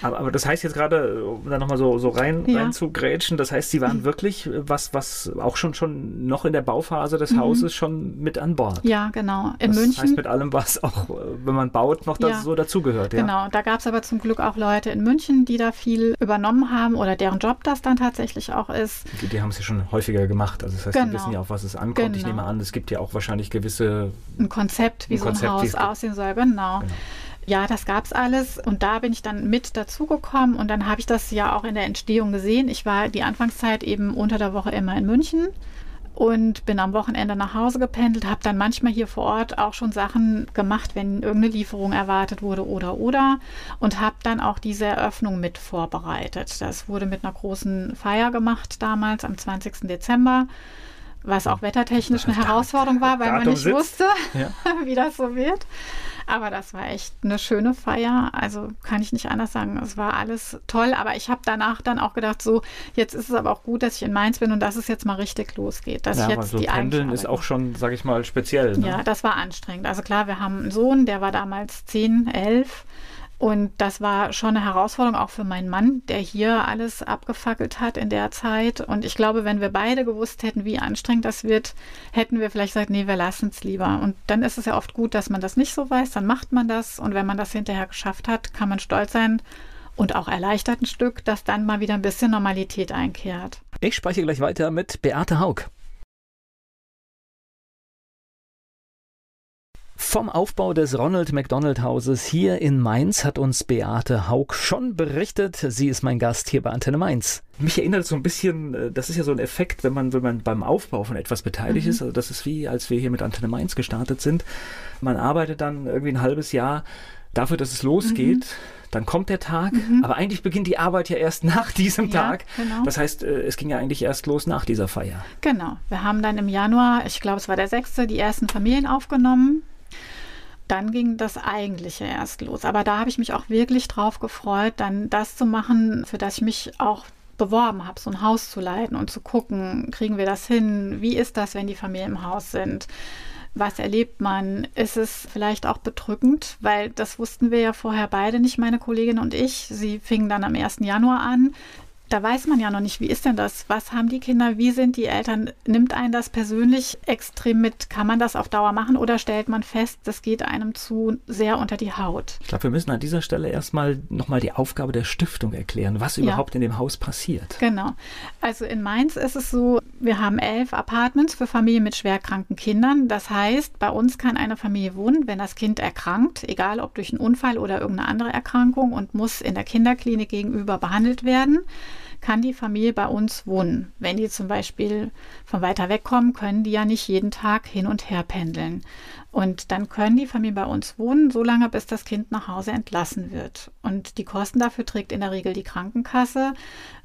aber, aber das heißt jetzt gerade, um da nochmal so, so rein, ja. rein zu grätschen, das heißt, Sie waren mhm. wirklich, was, was auch schon, schon noch in der Bauphase des mhm. Hauses schon mit an Bord. Ja, genau. In das München. heißt mit allem, was auch, wenn man baut, noch ja. so dazugehört. Ja? Genau, da gab es aber zum Glück auch Leute in München, die da viel übernommen haben oder deren Job das dann tatsächlich auch ist. Die, die haben es ja schon häufiger gemacht. Also das heißt, genau. die wissen ja auch, was es ankommt. Genau. Ich nehme an, es gibt ja auch wahrscheinlich gewisse... Ein Konzept, wie ein so ein Konzept, Haus aussehen soll, genau. genau. Ja, das gab es alles und da bin ich dann mit dazugekommen und dann habe ich das ja auch in der Entstehung gesehen. Ich war die Anfangszeit eben unter der Woche immer in München und bin am Wochenende nach Hause gependelt, habe dann manchmal hier vor Ort auch schon Sachen gemacht, wenn irgendeine Lieferung erwartet wurde oder oder und habe dann auch diese Eröffnung mit vorbereitet. Das wurde mit einer großen Feier gemacht damals am 20. Dezember was auch wettertechnisch eine Herausforderung war, weil man nicht wusste, ja. wie das so wird. Aber das war echt eine schöne Feier. Also kann ich nicht anders sagen. Es war alles toll. Aber ich habe danach dann auch gedacht, so, jetzt ist es aber auch gut, dass ich in Mainz bin und dass es jetzt mal richtig losgeht. Dass ja, ich jetzt so die Pendeln ist auch schon, sage ich mal, speziell. Ne? Ja, das war anstrengend. Also klar, wir haben einen Sohn, der war damals 10, 11 und das war schon eine Herausforderung auch für meinen Mann, der hier alles abgefackelt hat in der Zeit. Und ich glaube, wenn wir beide gewusst hätten, wie anstrengend das wird, hätten wir vielleicht gesagt, nee, wir lassen es lieber. Und dann ist es ja oft gut, dass man das nicht so weiß, dann macht man das. Und wenn man das hinterher geschafft hat, kann man stolz sein und auch erleichtert ein Stück, dass dann mal wieder ein bisschen Normalität einkehrt. Ich spreche gleich weiter mit Beate Haug. Vom Aufbau des Ronald McDonald Hauses hier in Mainz hat uns Beate Haug schon berichtet. Sie ist mein Gast hier bei Antenne Mainz. Mich erinnert so ein bisschen, äh, das ist ja so ein Effekt, wenn man, wenn man beim Aufbau von etwas beteiligt mhm. ist. Also das ist wie, als wir hier mit Antenne Mainz gestartet sind. Man arbeitet dann irgendwie ein halbes Jahr dafür, dass es losgeht. Mhm. Dann kommt der Tag, mhm. aber eigentlich beginnt die Arbeit ja erst nach diesem ja, Tag. Genau. Das heißt, äh, es ging ja eigentlich erst los nach dieser Feier. Genau. Wir haben dann im Januar, ich glaube, es war der 6., die ersten Familien aufgenommen dann ging das Eigentliche erst los. Aber da habe ich mich auch wirklich drauf gefreut, dann das zu machen, für das ich mich auch beworben habe, so ein Haus zu leiten und zu gucken, kriegen wir das hin? Wie ist das, wenn die Familien im Haus sind? Was erlebt man? Ist es vielleicht auch bedrückend? Weil das wussten wir ja vorher beide nicht, meine Kollegin und ich. Sie fingen dann am 1. Januar an da weiß man ja noch nicht, wie ist denn das? Was haben die Kinder? Wie sind die Eltern? Nimmt einen das persönlich extrem mit? Kann man das auf Dauer machen oder stellt man fest, das geht einem zu sehr unter die Haut? Ich glaube, wir müssen an dieser Stelle erstmal nochmal die Aufgabe der Stiftung erklären, was überhaupt ja. in dem Haus passiert. Genau. Also in Mainz ist es so, wir haben elf Apartments für Familien mit schwerkranken Kindern. Das heißt, bei uns kann eine Familie wohnen, wenn das Kind erkrankt, egal ob durch einen Unfall oder irgendeine andere Erkrankung und muss in der Kinderklinik gegenüber behandelt werden kann die Familie bei uns wohnen. Wenn die zum Beispiel von weiter weg kommen, können die ja nicht jeden Tag hin und her pendeln. Und dann können die Familien bei uns wohnen, solange bis das Kind nach Hause entlassen wird. Und die Kosten dafür trägt in der Regel die Krankenkasse,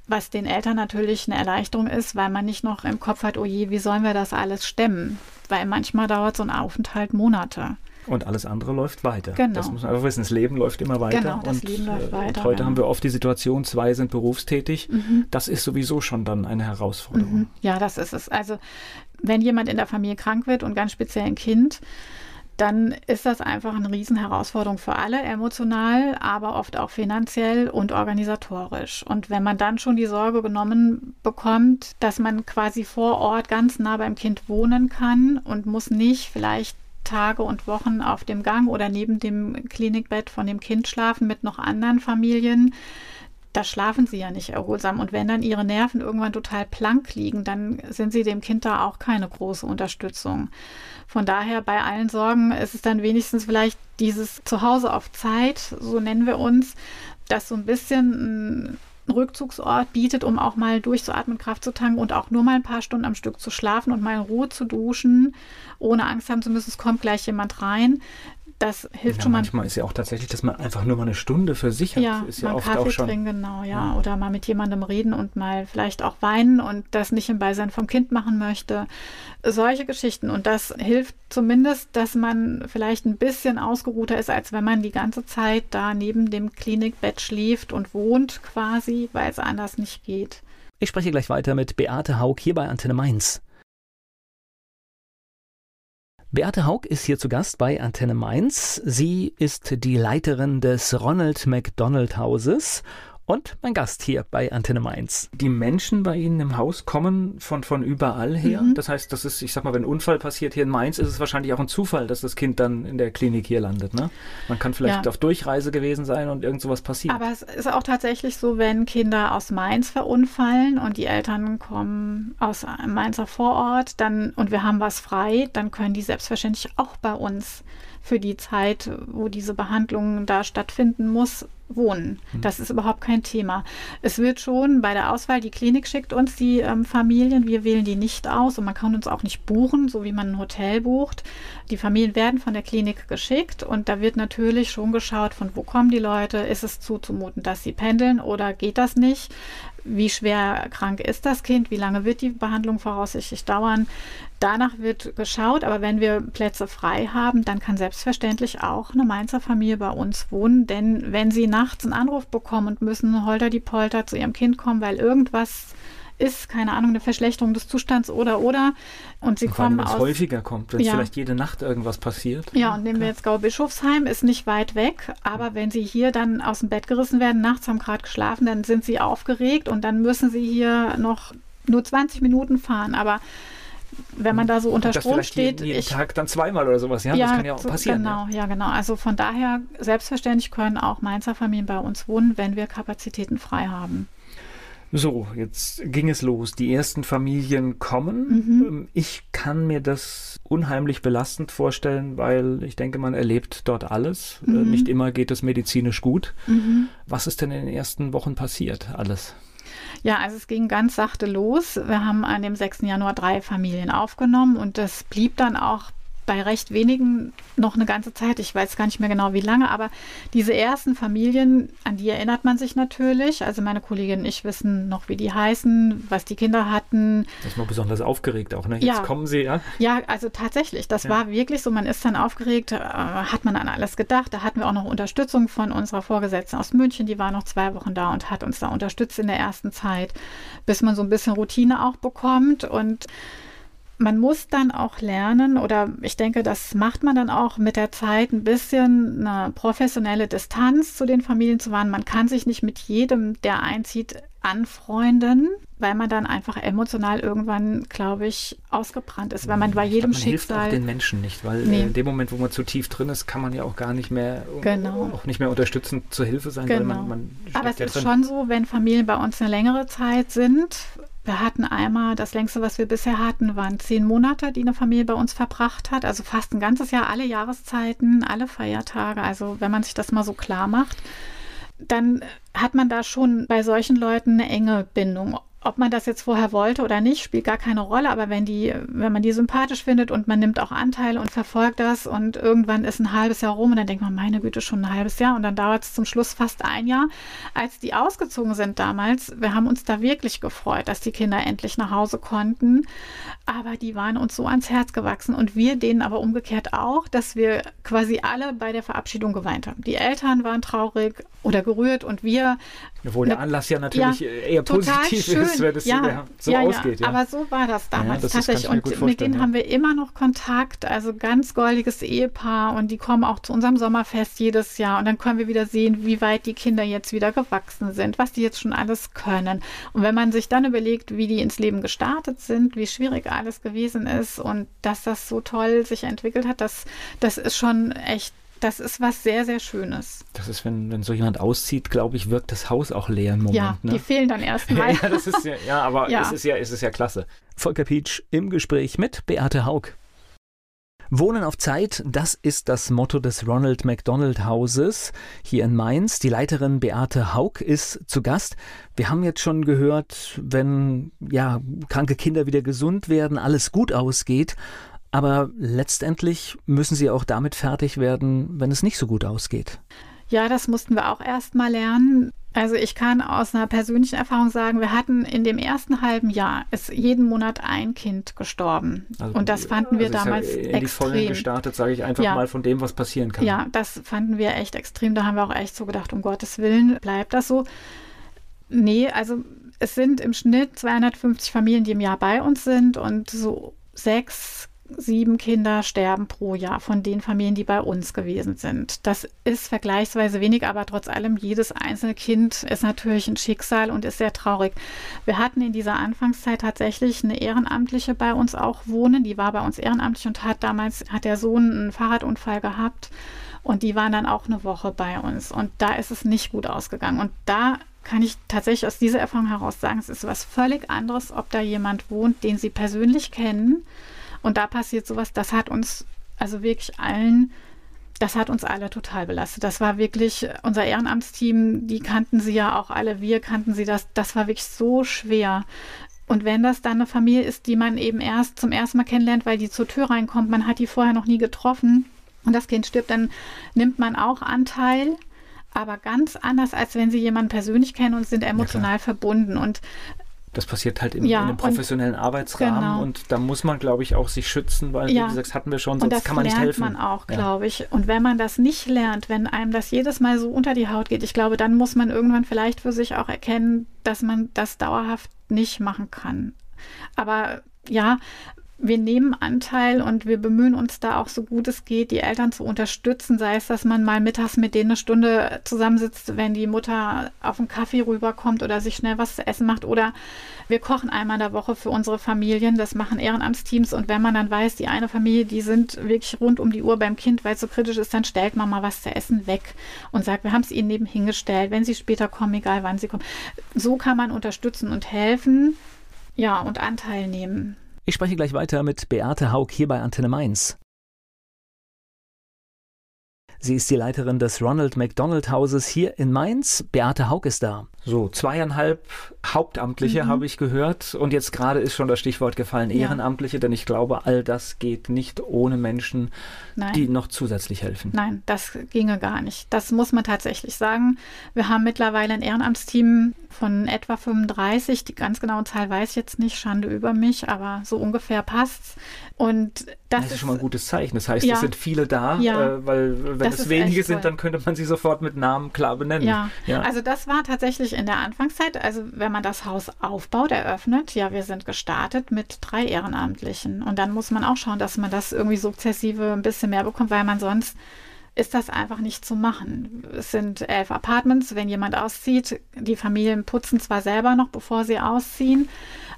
was den Eltern natürlich eine Erleichterung ist, weil man nicht noch im Kopf hat, oh je, wie sollen wir das alles stemmen? Weil manchmal dauert so ein Aufenthalt Monate. Und alles andere läuft weiter. Genau. Das muss man einfach wissen. Das Leben läuft immer weiter. Genau, das und, Leben läuft weiter. Und heute ja. haben wir oft die Situation, zwei sind berufstätig. Mhm. Das ist sowieso schon dann eine Herausforderung. Mhm. Ja, das ist es. Also wenn jemand in der Familie krank wird und ganz speziell ein Kind, dann ist das einfach eine Riesenherausforderung für alle, emotional, aber oft auch finanziell und organisatorisch. Und wenn man dann schon die Sorge genommen bekommt, dass man quasi vor Ort ganz nah beim Kind wohnen kann und muss nicht vielleicht Tage und Wochen auf dem Gang oder neben dem Klinikbett von dem Kind schlafen mit noch anderen Familien. Da schlafen sie ja nicht erholsam. Und wenn dann ihre Nerven irgendwann total plank liegen, dann sind sie dem Kind da auch keine große Unterstützung. Von daher bei allen Sorgen ist es dann wenigstens vielleicht dieses Zuhause auf Zeit, so nennen wir uns, das so ein bisschen Rückzugsort bietet, um auch mal durchzuatmen, Kraft zu tanken und auch nur mal ein paar Stunden am Stück zu schlafen und mal in Ruhe zu duschen, ohne Angst haben zu müssen, es kommt gleich jemand rein das hilft ja, schon mal. Manchmal ist ja auch tatsächlich, dass man einfach nur mal eine Stunde für sich hat. Ja, ist ja mal oft Kaffee auch schon, trinken, genau, ja. ja. Oder mal mit jemandem reden und mal vielleicht auch weinen und das nicht im Beisein vom Kind machen möchte. Solche Geschichten. Und das hilft zumindest, dass man vielleicht ein bisschen ausgeruhter ist, als wenn man die ganze Zeit da neben dem Klinikbett schläft und wohnt quasi, weil es anders nicht geht. Ich spreche gleich weiter mit Beate Haug hier bei Antenne Mainz. Beate Haug ist hier zu Gast bei Antenne Mainz. Sie ist die Leiterin des Ronald McDonald Hauses und mein Gast hier bei Antenne Mainz. Die Menschen bei Ihnen im Haus kommen von, von überall her. Mhm. Das heißt, das ist, ich sag mal, wenn ein Unfall passiert hier in Mainz, ist es wahrscheinlich auch ein Zufall, dass das Kind dann in der Klinik hier landet. Ne? Man kann vielleicht ja. auf Durchreise gewesen sein und irgend sowas passiert. Aber es ist auch tatsächlich so, wenn Kinder aus Mainz verunfallen und die Eltern kommen aus Mainzer Vorort dann, und wir haben was frei, dann können die selbstverständlich auch bei uns für die Zeit, wo diese Behandlung da stattfinden muss, wohnen. Hm. Das ist überhaupt kein Thema. Es wird schon bei der Auswahl, die Klinik schickt uns die ähm, Familien, wir wählen die nicht aus und man kann uns auch nicht buchen, so wie man ein Hotel bucht. Die Familien werden von der Klinik geschickt und da wird natürlich schon geschaut, von wo kommen die Leute, ist es zuzumuten, dass sie pendeln oder geht das nicht? Wie schwer krank ist das Kind? Wie lange wird die Behandlung voraussichtlich dauern? Danach wird geschaut, aber wenn wir Plätze frei haben, dann kann selbstverständlich auch eine Mainzer Familie bei uns wohnen, denn wenn sie nachts einen Anruf bekommen und müssen holter die Polter zu ihrem Kind kommen, weil irgendwas ist, keine Ahnung, eine Verschlechterung des Zustands oder oder. Und sie und kommen allem, aus. häufiger kommt, wenn ja. vielleicht jede Nacht irgendwas passiert. Ja, und nehmen wir jetzt Gau-Bischofsheim, ist nicht weit weg, aber wenn sie hier dann aus dem Bett gerissen werden, nachts haben gerade geschlafen, dann sind sie aufgeregt und dann müssen sie hier noch nur 20 Minuten fahren. Aber wenn man da so unter Strom steht. Jeden, jeden ich, Tag dann zweimal oder sowas, ja? ja das kann ja auch passieren. Genau, ja. ja, genau. Also von daher, selbstverständlich können auch Mainzer Familien bei uns wohnen, wenn wir Kapazitäten frei haben. So, jetzt ging es los. Die ersten Familien kommen. Mhm. Ähm, ich kann mir das unheimlich belastend vorstellen, weil ich denke, man erlebt dort alles. Äh, mhm. Nicht immer geht es medizinisch gut. Mhm. Was ist denn in den ersten Wochen passiert? Alles? Ja, also es ging ganz sachte los. Wir haben an dem 6. Januar drei Familien aufgenommen und das blieb dann auch bei recht wenigen noch eine ganze Zeit. Ich weiß gar nicht mehr genau, wie lange, aber diese ersten Familien, an die erinnert man sich natürlich. Also meine Kollegin und ich wissen noch, wie die heißen, was die Kinder hatten. Das mal besonders aufgeregt auch, ne? Jetzt ja. kommen sie, ja? Ja, also tatsächlich, das ja. war wirklich so. Man ist dann aufgeregt, äh, hat man an alles gedacht. Da hatten wir auch noch Unterstützung von unserer Vorgesetzten aus München, die war noch zwei Wochen da und hat uns da unterstützt in der ersten Zeit, bis man so ein bisschen Routine auch bekommt und man muss dann auch lernen, oder ich denke, das macht man dann auch mit der Zeit, ein bisschen eine professionelle Distanz zu den Familien zu wahren. Man kann sich nicht mit jedem, der einzieht, anfreunden, weil man dann einfach emotional irgendwann, glaube ich, ausgebrannt ist. Weil man bei jedem man Schicksal. Hilft auch den Menschen nicht, weil nee. in dem Moment, wo man zu tief drin ist, kann man ja auch gar nicht mehr, genau. auch nicht mehr unterstützend zur Hilfe sein. Genau. Man, man Aber es ja ist drin. schon so, wenn Familien bei uns eine längere Zeit sind, wir hatten einmal, das längste, was wir bisher hatten, waren zehn Monate, die eine Familie bei uns verbracht hat. Also fast ein ganzes Jahr, alle Jahreszeiten, alle Feiertage. Also wenn man sich das mal so klar macht, dann hat man da schon bei solchen Leuten eine enge Bindung ob man das jetzt vorher wollte oder nicht, spielt gar keine Rolle. Aber wenn die, wenn man die sympathisch findet und man nimmt auch Anteil und verfolgt das und irgendwann ist ein halbes Jahr rum und dann denkt man, meine Güte, schon ein halbes Jahr und dann dauert es zum Schluss fast ein Jahr. Als die ausgezogen sind damals, wir haben uns da wirklich gefreut, dass die Kinder endlich nach Hause konnten. Aber die waren uns so ans Herz gewachsen und wir denen aber umgekehrt auch, dass wir quasi alle bei der Verabschiedung geweint haben. Die Eltern waren traurig oder gerührt und wir. Obwohl der Anlass ja natürlich ja, eher positiv schön. ist, wenn es ja, so ja, ausgeht. Ja. Aber so war das damals das tatsächlich. und mit denen haben wir immer noch Kontakt. Also ganz goldiges Ehepaar und die kommen auch zu unserem Sommerfest jedes Jahr. Und dann können wir wieder sehen, wie weit die Kinder jetzt wieder gewachsen sind, was die jetzt schon alles können. Und wenn man sich dann überlegt, wie die ins Leben gestartet sind, wie schwierig alles gewesen ist und dass das so toll sich entwickelt hat, das, das ist schon echt das ist was sehr, sehr Schönes. Das ist, wenn, wenn so jemand auszieht, glaube ich, wirkt das Haus auch leer im Moment. Ja, ne? die fehlen dann erstmal. ja, das ist ja, ja, aber ja. Es, ist ja, es ist ja klasse. Volker Pietsch im Gespräch mit Beate Haug. Wohnen auf Zeit, das ist das Motto des Ronald McDonald Hauses hier in Mainz. Die Leiterin Beate Haug ist zu Gast. Wir haben jetzt schon gehört, wenn ja kranke Kinder wieder gesund werden, alles gut ausgeht, aber letztendlich müssen sie auch damit fertig werden, wenn es nicht so gut ausgeht. Ja, das mussten wir auch erst mal lernen. Also ich kann aus einer persönlichen Erfahrung sagen, wir hatten in dem ersten halben Jahr ist jeden Monat ein Kind gestorben. Also, und das fanden wir also damals ja in extrem. Die Vollen gestartet, sage ich einfach ja. mal von dem, was passieren kann. Ja, das fanden wir echt extrem. Da haben wir auch echt so gedacht, um Gottes Willen, bleibt das so. Nee, also es sind im Schnitt 250 Familien, die im Jahr bei uns sind und so sechs sieben Kinder sterben pro Jahr von den Familien, die bei uns gewesen sind. Das ist vergleichsweise wenig, aber trotz allem, jedes einzelne Kind ist natürlich ein Schicksal und ist sehr traurig. Wir hatten in dieser Anfangszeit tatsächlich eine Ehrenamtliche bei uns auch wohnen. Die war bei uns ehrenamtlich und hat damals, hat der Sohn einen Fahrradunfall gehabt. Und die waren dann auch eine Woche bei uns. Und da ist es nicht gut ausgegangen. Und da kann ich tatsächlich aus dieser Erfahrung heraus sagen, es ist was völlig anderes, ob da jemand wohnt, den sie persönlich kennen. Und da passiert sowas, das hat uns, also wirklich allen, das hat uns alle total belastet. Das war wirklich unser Ehrenamtsteam, die kannten sie ja auch alle, wir kannten sie das. Das war wirklich so schwer. Und wenn das dann eine Familie ist, die man eben erst zum ersten Mal kennenlernt, weil die zur Tür reinkommt, man hat die vorher noch nie getroffen und das Kind stirbt, dann nimmt man auch Anteil aber ganz anders, als wenn sie jemanden persönlich kennen und sind emotional ja, verbunden. Und das passiert halt im, ja, in einem professionellen und, Arbeitsrahmen genau. und da muss man, glaube ich, auch sich schützen, weil, ja. wie gesagt, das hatten wir schon, sonst kann man nicht helfen. das lernt man auch, glaube ich. Und wenn man das nicht lernt, wenn einem das jedes Mal so unter die Haut geht, ich glaube, dann muss man irgendwann vielleicht für sich auch erkennen, dass man das dauerhaft nicht machen kann. Aber ja, wir nehmen Anteil und wir bemühen uns da auch so gut es geht, die Eltern zu unterstützen, sei es, dass man mal mittags mit denen eine Stunde zusammensitzt, wenn die Mutter auf einen Kaffee rüberkommt oder sich schnell was zu essen macht. Oder wir kochen einmal in der Woche für unsere Familien, das machen Ehrenamtsteams. Und wenn man dann weiß, die eine Familie, die sind wirklich rund um die Uhr beim Kind, weil es so kritisch ist, dann stellt man mal was zu essen weg und sagt, wir haben es ihnen nebenhin gestellt, wenn sie später kommen, egal wann sie kommen. So kann man unterstützen und helfen, ja, und Anteil nehmen. Ich spreche gleich weiter mit Beate Haug hier bei Antenne Mainz. Sie ist die Leiterin des Ronald McDonald Hauses hier in Mainz. Beate Haug ist da. So, zweieinhalb Hauptamtliche mhm. habe ich gehört. Und jetzt gerade ist schon das Stichwort gefallen, ja. Ehrenamtliche, denn ich glaube, all das geht nicht ohne Menschen, Nein. die noch zusätzlich helfen. Nein, das ginge gar nicht. Das muss man tatsächlich sagen. Wir haben mittlerweile ein Ehrenamtsteam von etwa 35. Die ganz genaue Zahl weiß ich jetzt nicht, Schande über mich, aber so ungefähr passt's. Und das, das ist, schon mal ein gutes Zeichen. Das heißt, ja, es sind viele da, ja, äh, weil wenn es wenige sind, dann könnte man sie sofort mit Namen klar benennen. Ja. ja, also das war tatsächlich in der Anfangszeit, also wenn man das Haus aufbaut, eröffnet, ja, wir sind gestartet mit drei Ehrenamtlichen. Und dann muss man auch schauen, dass man das irgendwie sukzessive ein bisschen mehr bekommt, weil man sonst ist das einfach nicht zu machen. Es sind elf Apartments. Wenn jemand auszieht, die Familien putzen zwar selber noch, bevor sie ausziehen,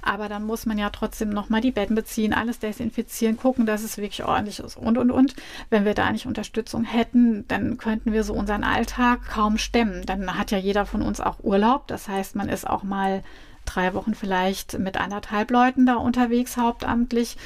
aber dann muss man ja trotzdem nochmal die Betten beziehen, alles desinfizieren, gucken, dass es wirklich ordentlich ist und, und, und. Wenn wir da nicht Unterstützung hätten, dann könnten wir so unseren Alltag kaum stemmen. Dann hat ja jeder von uns auch Urlaub. Das heißt, man ist auch mal drei Wochen vielleicht mit anderthalb Leuten da unterwegs, hauptamtlich.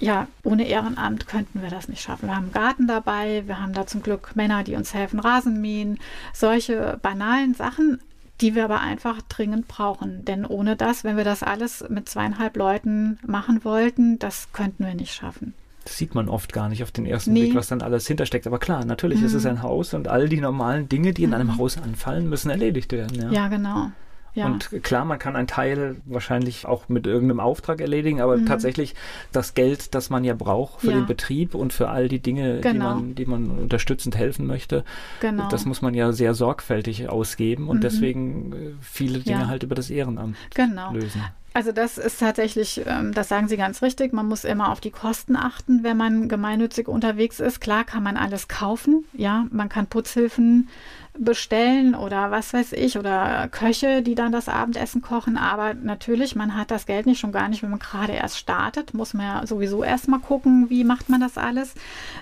Ja, ohne Ehrenamt könnten wir das nicht schaffen. Wir haben einen Garten dabei, wir haben da zum Glück Männer, die uns helfen, Rasen mähen, solche banalen Sachen, die wir aber einfach dringend brauchen. Denn ohne das, wenn wir das alles mit zweieinhalb Leuten machen wollten, das könnten wir nicht schaffen. Das sieht man oft gar nicht auf den ersten nee. Blick, was dann alles hintersteckt. Aber klar, natürlich mhm. ist es ein Haus und all die normalen Dinge, die in einem mhm. Haus anfallen, müssen erledigt werden. Ja, ja genau. Ja. Und klar, man kann einen Teil wahrscheinlich auch mit irgendeinem Auftrag erledigen, aber mhm. tatsächlich das Geld, das man ja braucht für ja. den Betrieb und für all die Dinge, genau. die, man, die man unterstützend helfen möchte, genau. das muss man ja sehr sorgfältig ausgeben und mhm. deswegen äh, viele Dinge ja. halt über das Ehrenamt genau. lösen. Also das ist tatsächlich, ähm, das sagen Sie ganz richtig, man muss immer auf die Kosten achten, wenn man gemeinnützig unterwegs ist. Klar kann man alles kaufen, ja, man kann Putzhilfen bestellen oder was weiß ich oder Köche, die dann das Abendessen kochen. Aber natürlich, man hat das Geld nicht schon gar nicht, wenn man gerade erst startet. Muss man ja sowieso erstmal gucken, wie macht man das alles.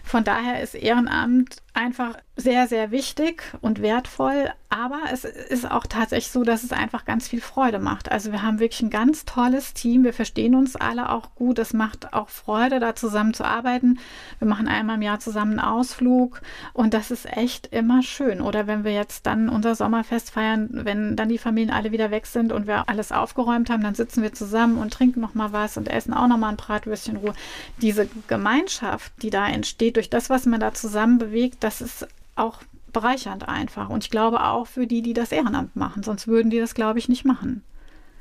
Von daher ist Ehrenamt einfach sehr, sehr wichtig und wertvoll. Aber es ist auch tatsächlich so, dass es einfach ganz viel Freude macht. Also wir haben wirklich ein ganz tolles Team. Wir verstehen uns alle auch gut. Es macht auch Freude, da zusammen zu arbeiten. Wir machen einmal im Jahr zusammen einen Ausflug und das ist echt immer schön. Oder wenn wir jetzt dann unser Sommerfest feiern, wenn dann die Familien alle wieder weg sind und wir alles aufgeräumt haben, dann sitzen wir zusammen und trinken noch mal was und essen auch noch mal ein Bratwürstchen Ruhe. Diese Gemeinschaft, die da entsteht durch das, was man da zusammen bewegt, das ist auch bereichernd einfach. Und ich glaube auch für die, die das Ehrenamt machen. Sonst würden die das, glaube ich, nicht machen.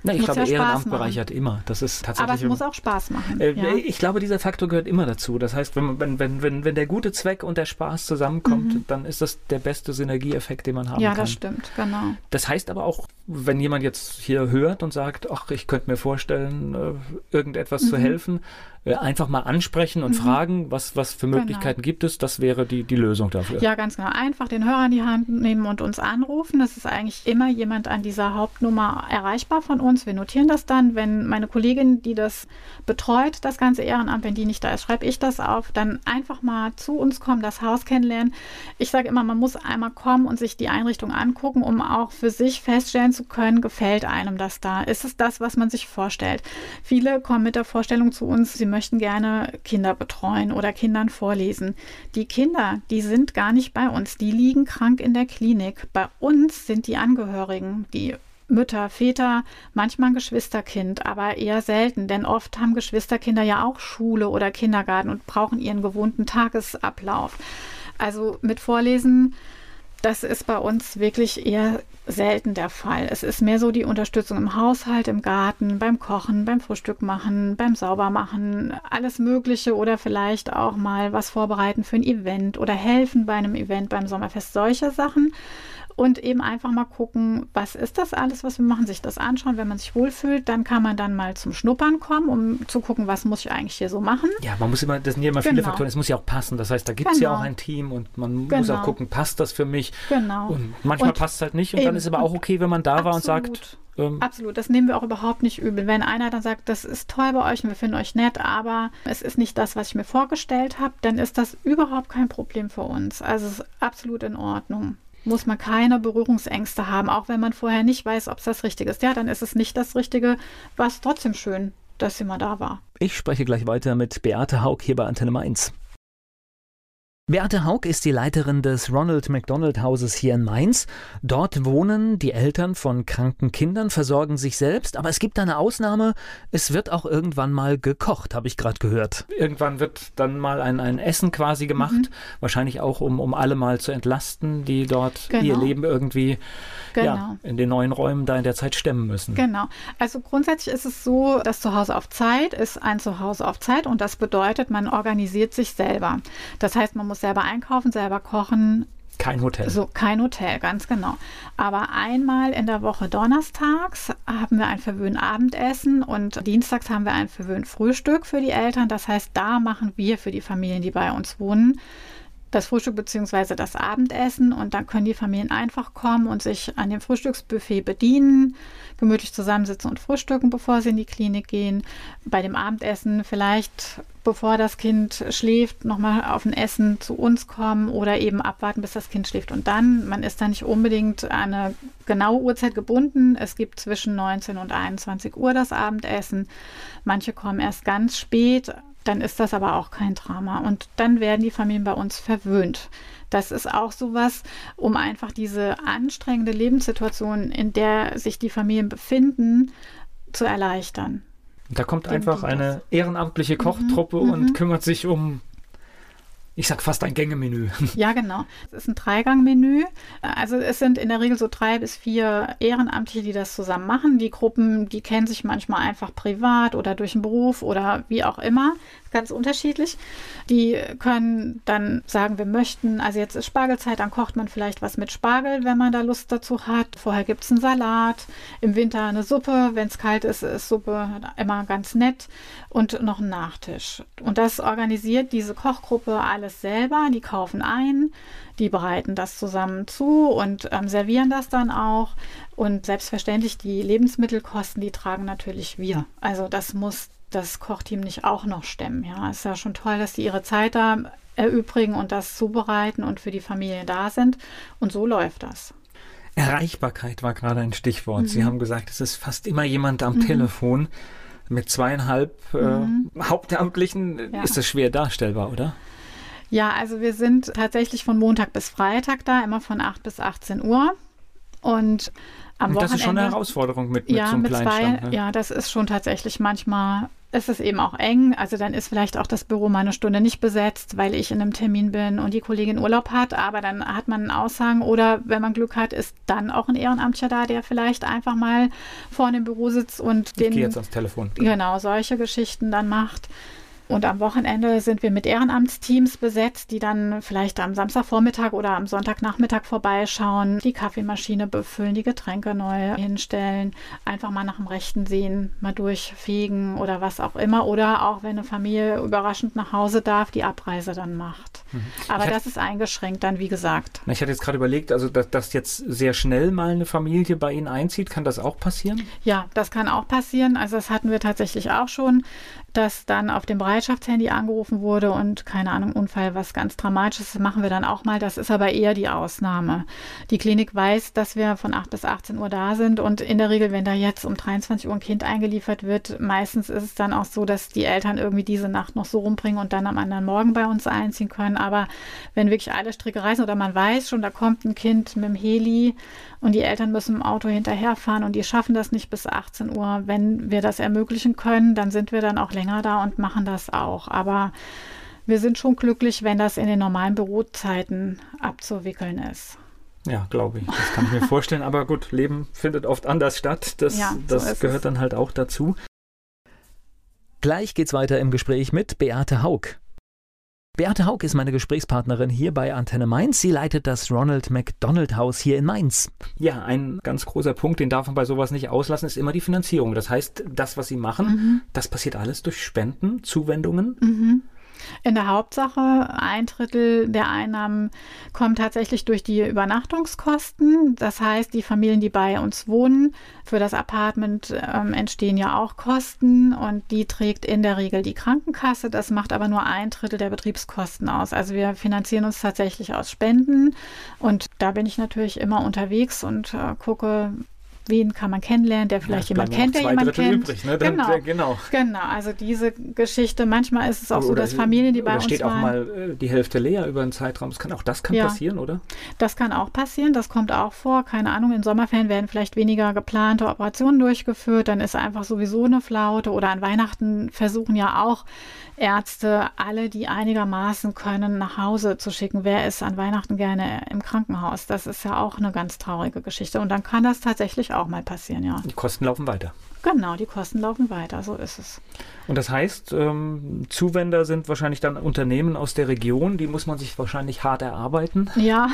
Na, ich glaube, ja Ehrenamt bereichert immer. Das ist tatsächlich. Aber es muss auch Spaß machen. Äh, ja. Ich glaube, dieser Faktor gehört immer dazu. Das heißt, wenn, wenn, wenn, wenn, wenn der gute Zweck und der Spaß zusammenkommt, mhm. dann ist das der beste Synergieeffekt, den man haben ja, kann. Ja, das stimmt, genau. Das heißt aber auch, wenn jemand jetzt hier hört und sagt, ach, ich könnte mir vorstellen, äh, irgendetwas mhm. zu helfen, einfach mal ansprechen und mhm. fragen, was, was für genau. Möglichkeiten genau. gibt es, das wäre die, die Lösung dafür. Ja, ganz genau. Einfach den Hörer in die Hand nehmen und uns anrufen. Es ist eigentlich immer jemand an dieser Hauptnummer erreichbar von uns. Wir notieren das dann. Wenn meine Kollegin, die das betreut, das ganze Ehrenamt, wenn die nicht da ist, schreibe ich das auf. Dann einfach mal zu uns kommen, das Haus kennenlernen. Ich sage immer, man muss einmal kommen und sich die Einrichtung angucken, um auch für sich feststellen zu können, gefällt einem das da? Ist es das, was man sich vorstellt? Viele kommen mit der Vorstellung zu uns, sie möchten gerne Kinder betreuen oder Kindern vorlesen. Die Kinder, die sind gar nicht bei uns, die liegen krank in der Klinik. Bei uns sind die Angehörigen, die Mütter, Väter, manchmal ein Geschwisterkind, aber eher selten, denn oft haben Geschwisterkinder ja auch Schule oder Kindergarten und brauchen ihren gewohnten Tagesablauf. Also mit Vorlesen das ist bei uns wirklich eher selten der Fall. Es ist mehr so die Unterstützung im Haushalt, im Garten, beim Kochen, beim Frühstück machen, beim Saubermachen, alles Mögliche oder vielleicht auch mal was vorbereiten für ein Event oder helfen bei einem Event beim Sommerfest. Solche Sachen und eben einfach mal gucken, was ist das alles, was wir machen, sich das anschauen. Wenn man sich wohlfühlt, dann kann man dann mal zum Schnuppern kommen, um zu gucken, was muss ich eigentlich hier so machen. Ja, man muss immer, das sind ja immer genau. viele Faktoren, es muss ja auch passen. Das heißt, da gibt es genau. ja auch ein Team und man genau. muss auch genau. gucken, passt das für mich? Genau. Und manchmal passt es halt nicht und eben. dann ist aber auch okay, wenn man da war und sagt, ähm, Absolut, das nehmen wir auch überhaupt nicht übel. Wenn einer dann sagt, das ist toll bei euch und wir finden euch nett, aber es ist nicht das, was ich mir vorgestellt habe, dann ist das überhaupt kein Problem für uns. Also es ist absolut in Ordnung muss man keine Berührungsängste haben, auch wenn man vorher nicht weiß, ob es das Richtige ist. Ja, dann ist es nicht das Richtige, war es trotzdem schön, dass sie mal da war. Ich spreche gleich weiter mit Beate Haug hier bei Antenne Mainz. Beate Haug ist die Leiterin des Ronald McDonald Hauses hier in Mainz. Dort wohnen die Eltern von kranken Kindern, versorgen sich selbst, aber es gibt eine Ausnahme. Es wird auch irgendwann mal gekocht, habe ich gerade gehört. Irgendwann wird dann mal ein, ein Essen quasi gemacht, mhm. wahrscheinlich auch, um, um alle mal zu entlasten, die dort genau. ihr Leben irgendwie genau. ja, in den neuen Räumen da in der Zeit stemmen müssen. Genau. Also grundsätzlich ist es so, das Zuhause auf Zeit ist ein Zuhause auf Zeit und das bedeutet, man organisiert sich selber. Das heißt, man muss muss selber einkaufen, selber kochen. Kein Hotel. So, kein Hotel, ganz genau. Aber einmal in der Woche donnerstags haben wir ein verwöhnt Abendessen und dienstags haben wir ein verwöhnt Frühstück für die Eltern. Das heißt, da machen wir für die Familien, die bei uns wohnen, das Frühstück bzw. das Abendessen und dann können die Familien einfach kommen und sich an dem Frühstücksbuffet bedienen, gemütlich zusammensitzen und frühstücken, bevor sie in die Klinik gehen. Bei dem Abendessen vielleicht, bevor das Kind schläft, nochmal auf ein Essen zu uns kommen oder eben abwarten, bis das Kind schläft. Und dann, man ist da nicht unbedingt an eine genaue Uhrzeit gebunden. Es gibt zwischen 19 und 21 Uhr das Abendessen. Manche kommen erst ganz spät, dann ist das aber auch kein Drama. Und dann werden die Familien bei uns verwöhnt. Das ist auch sowas, um einfach diese anstrengende Lebenssituation, in der sich die Familien befinden, zu erleichtern. Da kommt einfach eine ehrenamtliche Kochtruppe mhm, und mhm. kümmert sich um ich sag fast ein Gängemenü. Ja, genau. Es ist ein Dreigangmenü. Also es sind in der Regel so drei bis vier Ehrenamtliche, die das zusammen machen. Die Gruppen, die kennen sich manchmal einfach privat oder durch den Beruf oder wie auch immer ganz unterschiedlich. Die können dann sagen, wir möchten, also jetzt ist Spargelzeit, dann kocht man vielleicht was mit Spargel, wenn man da Lust dazu hat. Vorher gibt es einen Salat, im Winter eine Suppe, wenn es kalt ist, ist Suppe immer ganz nett und noch ein Nachtisch. Und das organisiert diese Kochgruppe alles selber. Die kaufen ein, die bereiten das zusammen zu und ähm, servieren das dann auch. Und selbstverständlich die Lebensmittelkosten, die tragen natürlich wir. Also das muss das Kochteam nicht auch noch stemmen. Ja, es ist ja schon toll, dass sie ihre Zeit da erübrigen und das zubereiten und für die Familie da sind. Und so läuft das. Erreichbarkeit war gerade ein Stichwort. Mhm. Sie haben gesagt, es ist fast immer jemand am mhm. Telefon. Mit zweieinhalb äh, mhm. Hauptamtlichen ja. ist das schwer darstellbar, oder? Ja, also wir sind tatsächlich von Montag bis Freitag da, immer von 8 bis 18 Uhr. Und am und das ist schon eine Herausforderung mit, mit ja, so einem mit. Zwei, ne? Ja, das ist schon tatsächlich manchmal ist es eben auch eng. Also dann ist vielleicht auch das Büro mal eine Stunde nicht besetzt, weil ich in einem Termin bin und die Kollegin Urlaub hat. Aber dann hat man einen Aushang oder wenn man Glück hat, ist dann auch ein Ehrenamtlicher da, der vielleicht einfach mal vor dem Büro sitzt und den. Ich gehe jetzt ans Telefon. Genau, solche Geschichten dann macht. Und am Wochenende sind wir mit Ehrenamtsteams besetzt, die dann vielleicht am Samstagvormittag oder am Sonntagnachmittag vorbeischauen, die Kaffeemaschine befüllen, die Getränke neu hinstellen, einfach mal nach dem Rechten sehen, mal durchfegen oder was auch immer. Oder auch wenn eine Familie überraschend nach Hause darf, die Abreise dann macht. Mhm. Aber hatte, das ist eingeschränkt dann, wie gesagt. Ich hatte jetzt gerade überlegt, also dass, dass jetzt sehr schnell mal eine Familie bei Ihnen einzieht, kann das auch passieren? Ja, das kann auch passieren. Also das hatten wir tatsächlich auch schon dass dann auf dem Bereitschaftshandy angerufen wurde und keine Ahnung, Unfall, was ganz Dramatisches machen wir dann auch mal. Das ist aber eher die Ausnahme. Die Klinik weiß, dass wir von 8 bis 18 Uhr da sind und in der Regel, wenn da jetzt um 23 Uhr ein Kind eingeliefert wird, meistens ist es dann auch so, dass die Eltern irgendwie diese Nacht noch so rumbringen und dann am anderen Morgen bei uns einziehen können. Aber wenn wirklich alle Stricke reißen oder man weiß schon, da kommt ein Kind mit dem Heli und die Eltern müssen im Auto hinterherfahren und die schaffen das nicht bis 18 Uhr. Wenn wir das ermöglichen können, dann sind wir dann auch länger da und machen das auch. Aber wir sind schon glücklich, wenn das in den normalen Bürozeiten abzuwickeln ist. Ja, glaube ich. Das kann ich mir vorstellen. Aber gut, Leben findet oft anders statt. Das, ja, so das gehört es. dann halt auch dazu. Gleich geht's weiter im Gespräch mit Beate Haug. Beate Haug ist meine Gesprächspartnerin hier bei Antenne Mainz. Sie leitet das Ronald McDonald Haus hier in Mainz. Ja, ein ganz großer Punkt, den darf man bei sowas nicht auslassen, ist immer die Finanzierung. Das heißt, das, was Sie machen, mhm. das passiert alles durch Spenden, Zuwendungen. Mhm. In der Hauptsache ein Drittel der Einnahmen kommen tatsächlich durch die Übernachtungskosten. Das heißt, die Familien, die bei uns wohnen, für das Apartment ähm, entstehen ja auch Kosten und die trägt in der Regel die Krankenkasse. Das macht aber nur ein Drittel der Betriebskosten aus. Also wir finanzieren uns tatsächlich aus Spenden und da bin ich natürlich immer unterwegs und äh, gucke, wen kann man kennenlernen, der vielleicht ja, jemand kennt, der jemand Drittel kennt. Übrig, ne? Dann, genau. genau. Genau, also diese Geschichte, manchmal ist es auch oder, so, dass Familien, die bei uns steht waren, auch mal äh, die Hälfte leer über einen Zeitraum. Das kann, auch das kann ja, passieren, oder? Das kann auch passieren, das kommt auch vor. Keine Ahnung, in Sommerferien werden vielleicht weniger geplante Operationen durchgeführt, dann ist einfach sowieso eine Flaute oder an Weihnachten versuchen ja auch Ärzte, alle, die einigermaßen können, nach Hause zu schicken. Wer ist an Weihnachten gerne im Krankenhaus? Das ist ja auch eine ganz traurige Geschichte. Und dann kann das tatsächlich auch mal passieren, ja. Die Kosten laufen weiter. Genau, die Kosten laufen weiter, so ist es. Und das heißt, ähm, Zuwender sind wahrscheinlich dann Unternehmen aus der Region, die muss man sich wahrscheinlich hart erarbeiten. Ja,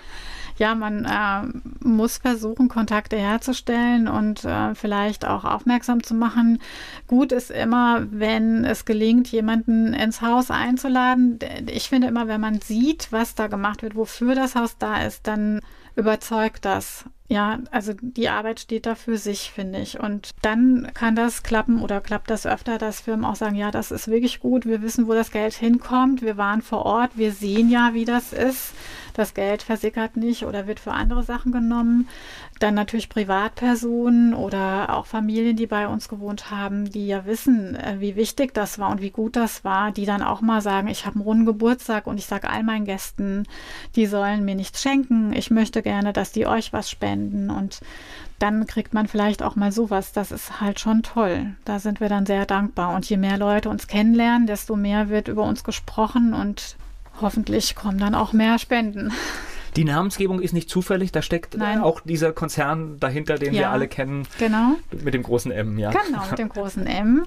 ja, man äh, muss versuchen, Kontakte herzustellen und äh, vielleicht auch aufmerksam zu machen. Gut ist immer, wenn es gelingt, jemanden ins Haus einzuladen. Ich finde immer, wenn man sieht, was da gemacht wird, wofür das Haus da ist, dann überzeugt das. Ja, also die Arbeit steht da für sich, finde ich. Und dann kann das klappen oder klappt das öfter, dass Firmen auch sagen, ja, das ist wirklich gut, wir wissen, wo das Geld hinkommt, wir waren vor Ort, wir sehen ja, wie das ist. Das Geld versickert nicht oder wird für andere Sachen genommen. Dann natürlich Privatpersonen oder auch Familien, die bei uns gewohnt haben, die ja wissen, äh, wie wichtig das war und wie gut das war, die dann auch mal sagen, ich habe einen runden Geburtstag und ich sage all meinen Gästen, die sollen mir nichts schenken. Ich möchte gerne, dass die euch was spenden und dann kriegt man vielleicht auch mal sowas. Das ist halt schon toll. Da sind wir dann sehr dankbar. Und je mehr Leute uns kennenlernen, desto mehr wird über uns gesprochen und hoffentlich kommen dann auch mehr Spenden. Die Namensgebung ist nicht zufällig, da steckt Nein. auch dieser Konzern dahinter, den ja, wir alle kennen. Genau. Mit dem großen M, ja. Genau, mit dem großen M.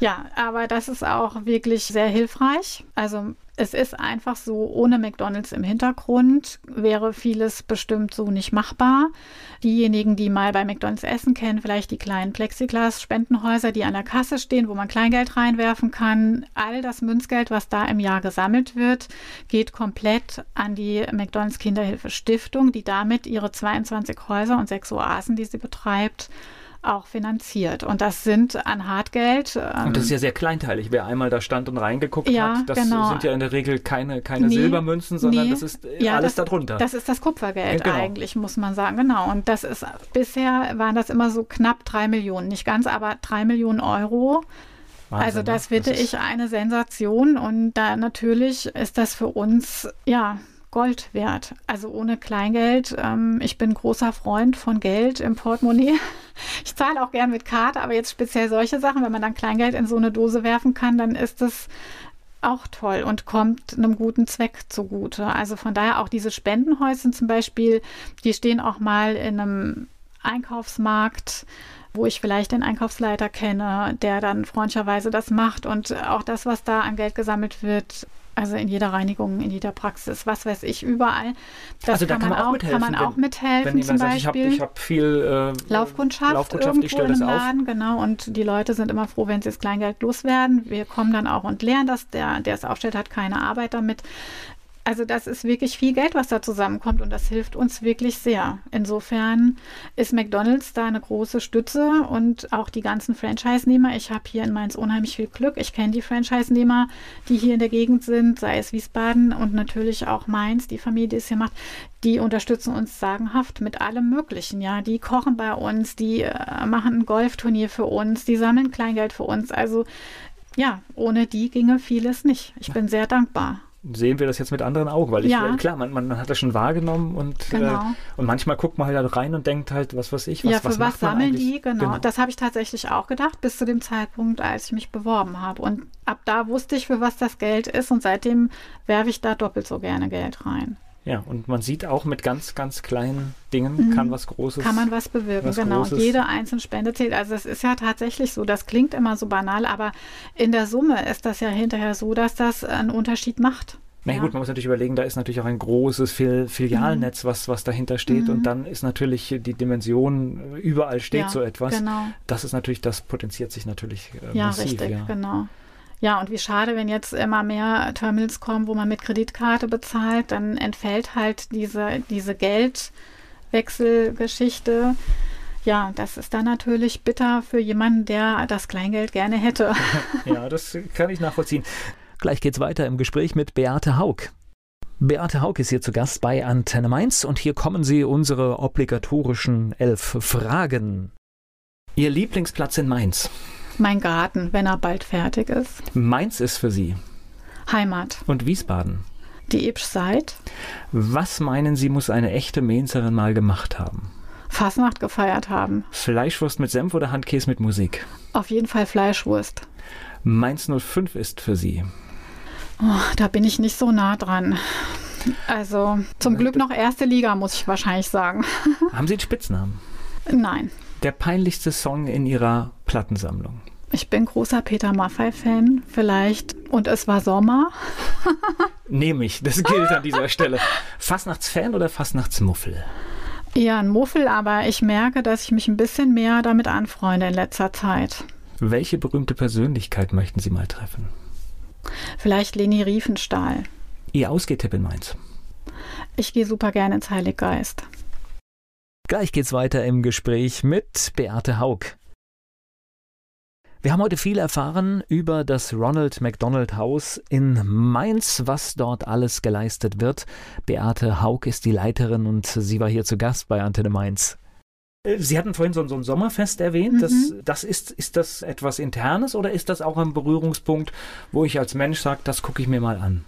Ja, aber das ist auch wirklich sehr hilfreich. Also es ist einfach so, ohne McDonald's im Hintergrund wäre vieles bestimmt so nicht machbar. Diejenigen, die mal bei McDonald's essen kennen, vielleicht die kleinen Plexiglas-Spendenhäuser, die an der Kasse stehen, wo man Kleingeld reinwerfen kann. All das Münzgeld, was da im Jahr gesammelt wird, geht komplett an die McDonald's Kinderhilfe Stiftung, die damit ihre 22 Häuser und sechs Oasen, die sie betreibt, auch finanziert. Und das sind an Hartgeld. Ähm, und das ist ja sehr kleinteilig. Wer einmal da stand und reingeguckt ja, hat, das genau. sind ja in der Regel keine, keine nee, Silbermünzen, sondern nee, das ist ja, alles das, darunter. Das ist das Kupfergeld genau. eigentlich, muss man sagen. Genau. Und das ist bisher waren das immer so knapp drei Millionen. Nicht ganz, aber drei Millionen Euro. Wahnsinn, also das finde das ich eine Sensation und da natürlich ist das für uns ja Gold wert. Also ohne Kleingeld. Ähm, ich bin großer Freund von Geld im Portemonnaie. Ich zahle auch gern mit Karte, aber jetzt speziell solche Sachen, wenn man dann Kleingeld in so eine Dose werfen kann, dann ist das auch toll und kommt einem guten Zweck zugute. Also von daher auch diese Spendenhäuser zum Beispiel, die stehen auch mal in einem Einkaufsmarkt wo ich vielleicht den Einkaufsleiter kenne, der dann freundlicherweise das macht und auch das, was da an Geld gesammelt wird, also in jeder Reinigung, in jeder Praxis, was weiß ich, überall. Das also da kann, man, auch, mithelfen, kann man auch mithelfen. Wenn zum sagt, Beispiel. ich habe hab viel äh, Laufkundschaft, Laufkundschaft irgendwo ich im Laden, auf. genau. Und die Leute sind immer froh, wenn sie das Kleingeld loswerden. Wir kommen dann auch und lernen das. Der, der es aufstellt, hat keine Arbeit damit. Also das ist wirklich viel Geld, was da zusammenkommt und das hilft uns wirklich sehr. Insofern ist McDonald's da eine große Stütze und auch die ganzen Franchise-Nehmer. Ich habe hier in Mainz unheimlich viel Glück. Ich kenne die Franchise-Nehmer, die hier in der Gegend sind, sei es Wiesbaden und natürlich auch Mainz, die Familie, die es hier macht. Die unterstützen uns sagenhaft mit allem Möglichen. Ja, die kochen bei uns, die äh, machen ein Golfturnier für uns, die sammeln Kleingeld für uns. Also ja, ohne die ginge vieles nicht. Ich bin sehr dankbar sehen wir das jetzt mit anderen Augen, weil ich, ja. klar, man, man hat das schon wahrgenommen und, äh, genau. äh, und manchmal guckt man halt rein und denkt halt, was weiß ich, was Ja, für was, was sammeln die, genau. genau. Das habe ich tatsächlich auch gedacht, bis zu dem Zeitpunkt, als ich mich beworben habe. Und ab da wusste ich, für was das Geld ist und seitdem werfe ich da doppelt so gerne Geld rein. Ja, und man sieht auch mit ganz, ganz kleinen Dingen mhm. kann was Großes. Kann man was bewirken, was genau. Großes. Jede einzelne Spende zählt. Also es ist ja tatsächlich so, das klingt immer so banal, aber in der Summe ist das ja hinterher so, dass das einen Unterschied macht. Na ja. gut, man muss natürlich überlegen, da ist natürlich auch ein großes Fil Filialnetz, mhm. was, was dahinter steht. Mhm. Und dann ist natürlich die Dimension, überall steht ja, so etwas. Genau. Das ist natürlich, das potenziert sich natürlich äh, ja, massiv. Richtig, ja, genau. Ja, und wie schade, wenn jetzt immer mehr Terminals kommen, wo man mit Kreditkarte bezahlt, dann entfällt halt diese, diese Geldwechselgeschichte. Ja, das ist dann natürlich bitter für jemanden, der das Kleingeld gerne hätte. ja, das kann ich nachvollziehen. Gleich geht's weiter im Gespräch mit Beate Haug. Beate Haug ist hier zu Gast bei Antenne Mainz und hier kommen sie unsere obligatorischen elf Fragen. Ihr Lieblingsplatz in Mainz? Mein Garten, wenn er bald fertig ist. Mainz ist für Sie. Heimat. Und Wiesbaden. Die Ipschzeit. Was meinen Sie, muss eine echte Mainzerin mal gemacht haben? Fasnacht gefeiert haben. Fleischwurst mit Senf oder Handkäse mit Musik? Auf jeden Fall Fleischwurst. Mainz 05 ist für Sie. Oh, da bin ich nicht so nah dran. Also zum Glück noch erste Liga, muss ich wahrscheinlich sagen. Haben Sie einen Spitznamen? Nein. Der peinlichste Song in Ihrer Plattensammlung? Ich bin großer Peter Maffay-Fan, vielleicht. Und es war Sommer. Nehme ich, das gilt an dieser Stelle. Fastnachtsfan oder Fastnachtsmuffel? Ja, ein Muffel, aber ich merke, dass ich mich ein bisschen mehr damit anfreunde in letzter Zeit. Welche berühmte Persönlichkeit möchten Sie mal treffen? Vielleicht Leni Riefenstahl. Ihr Ausgehtipp in Mainz? Ich gehe super gerne ins Heiliggeist. Gleich geht's weiter im Gespräch mit Beate Haug. Wir haben heute viel erfahren über das Ronald McDonald Haus in Mainz, was dort alles geleistet wird. Beate Haug ist die Leiterin und sie war hier zu Gast bei Antenne Mainz. Äh, sie hatten vorhin so, so ein Sommerfest erwähnt. Mhm. Das, das ist, ist das etwas Internes oder ist das auch ein Berührungspunkt, wo ich als Mensch sage, das gucke ich mir mal an?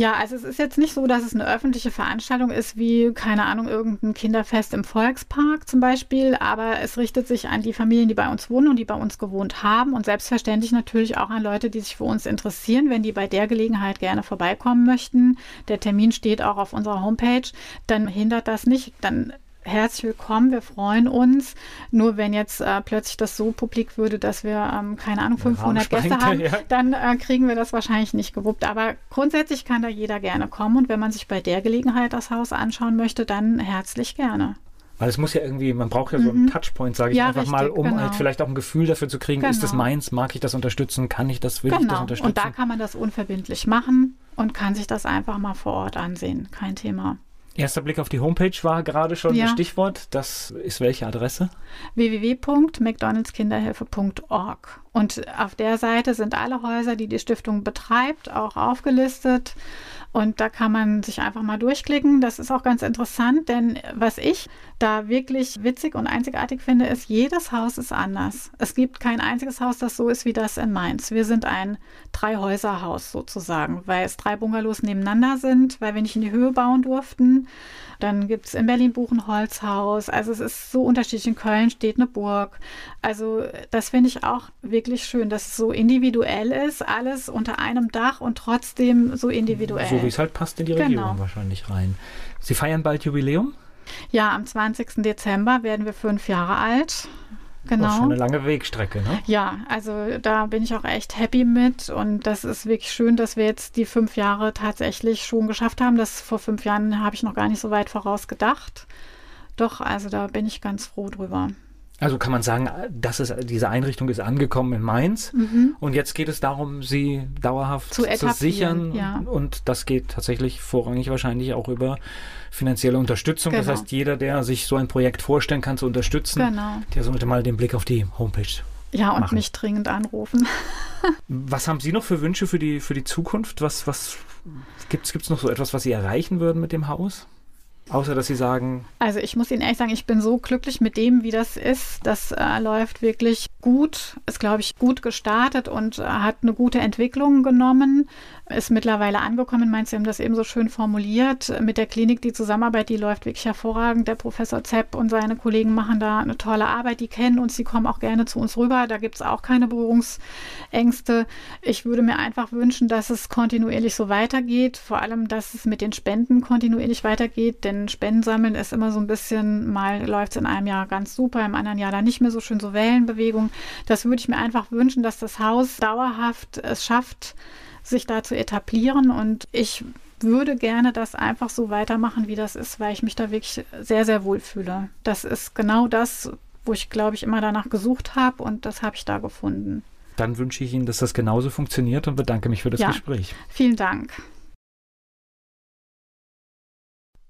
Ja, also es ist jetzt nicht so, dass es eine öffentliche Veranstaltung ist, wie, keine Ahnung, irgendein Kinderfest im Volkspark zum Beispiel, aber es richtet sich an die Familien, die bei uns wohnen und die bei uns gewohnt haben und selbstverständlich natürlich auch an Leute, die sich für uns interessieren, wenn die bei der Gelegenheit gerne vorbeikommen möchten. Der Termin steht auch auf unserer Homepage, dann hindert das nicht, dann herzlich willkommen, wir freuen uns. Nur wenn jetzt äh, plötzlich das so publik würde, dass wir, ähm, keine Ahnung, 500 Gäste haben, ja. dann äh, kriegen wir das wahrscheinlich nicht gewuppt. Aber grundsätzlich kann da jeder gerne kommen und wenn man sich bei der Gelegenheit das Haus anschauen möchte, dann herzlich gerne. Weil es muss ja irgendwie, man braucht ja so einen mhm. Touchpoint, sage ich ja, einfach richtig, mal, um genau. halt vielleicht auch ein Gefühl dafür zu kriegen, genau. ist das genau. meins, mag ich das unterstützen, kann ich das, will genau. ich das genau. unterstützen. Und da kann man das unverbindlich machen und kann sich das einfach mal vor Ort ansehen, kein Thema. Erster Blick auf die Homepage war gerade schon ja. Stichwort. Das ist welche Adresse? www.mcdonaldskinderhilfe.org. Und auf der Seite sind alle Häuser, die die Stiftung betreibt, auch aufgelistet. Und da kann man sich einfach mal durchklicken. Das ist auch ganz interessant, denn was ich da wirklich witzig und einzigartig finde, ist, jedes Haus ist anders. Es gibt kein einziges Haus, das so ist wie das in Mainz. Wir sind ein Drei-Häuser-Haus sozusagen, weil es drei Bungalows nebeneinander sind, weil wir nicht in die Höhe bauen durften. Dann gibt es in Berlin Buchenholzhaus. Also es ist so unterschiedlich. In Köln steht eine Burg. Also das finde ich auch wirklich schön, dass es so individuell ist, alles unter einem Dach und trotzdem so individuell. So wie es halt passt in die Region genau. wahrscheinlich rein. Sie feiern bald Jubiläum? Ja, am 20. Dezember werden wir fünf Jahre alt. Genau. Das ist schon eine lange Wegstrecke, ne? Ja, also da bin ich auch echt happy mit und das ist wirklich schön, dass wir jetzt die fünf Jahre tatsächlich schon geschafft haben. Das vor fünf Jahren habe ich noch gar nicht so weit voraus gedacht. Doch, also da bin ich ganz froh drüber. Also kann man sagen, dass es, diese Einrichtung ist angekommen in Mainz mhm. und jetzt geht es darum, sie dauerhaft zu, zu sichern ja. und das geht tatsächlich vorrangig wahrscheinlich auch über finanzielle Unterstützung. Genau. Das heißt, jeder, der sich so ein Projekt vorstellen kann zu unterstützen, genau. der sollte mal den Blick auf die Homepage ja, und machen. mich dringend anrufen. was haben Sie noch für Wünsche für die, für die Zukunft? Was, was gibt es noch so etwas, was Sie erreichen würden mit dem Haus? Außer dass Sie sagen. Also ich muss Ihnen ehrlich sagen, ich bin so glücklich mit dem, wie das ist. Das äh, läuft wirklich gut, ist, glaube ich, gut gestartet und äh, hat eine gute Entwicklung genommen ist mittlerweile angekommen. Meinst Sie haben das eben so schön formuliert. Mit der Klinik, die Zusammenarbeit, die läuft wirklich hervorragend. Der Professor Zepp und seine Kollegen machen da eine tolle Arbeit. Die kennen uns, die kommen auch gerne zu uns rüber. Da gibt es auch keine Berührungsängste. Ich würde mir einfach wünschen, dass es kontinuierlich so weitergeht. Vor allem, dass es mit den Spenden kontinuierlich weitergeht. Denn Spenden sammeln ist immer so ein bisschen, mal läuft es in einem Jahr ganz super, im anderen Jahr dann nicht mehr so schön, so Wellenbewegung. Das würde ich mir einfach wünschen, dass das Haus dauerhaft es schafft, sich da zu etablieren. Und ich würde gerne das einfach so weitermachen, wie das ist, weil ich mich da wirklich sehr, sehr wohl fühle. Das ist genau das, wo ich, glaube ich, immer danach gesucht habe und das habe ich da gefunden. Dann wünsche ich Ihnen, dass das genauso funktioniert und bedanke mich für das ja, Gespräch. Vielen Dank.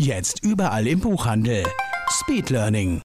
Jetzt überall im Buchhandel. Speedlearning.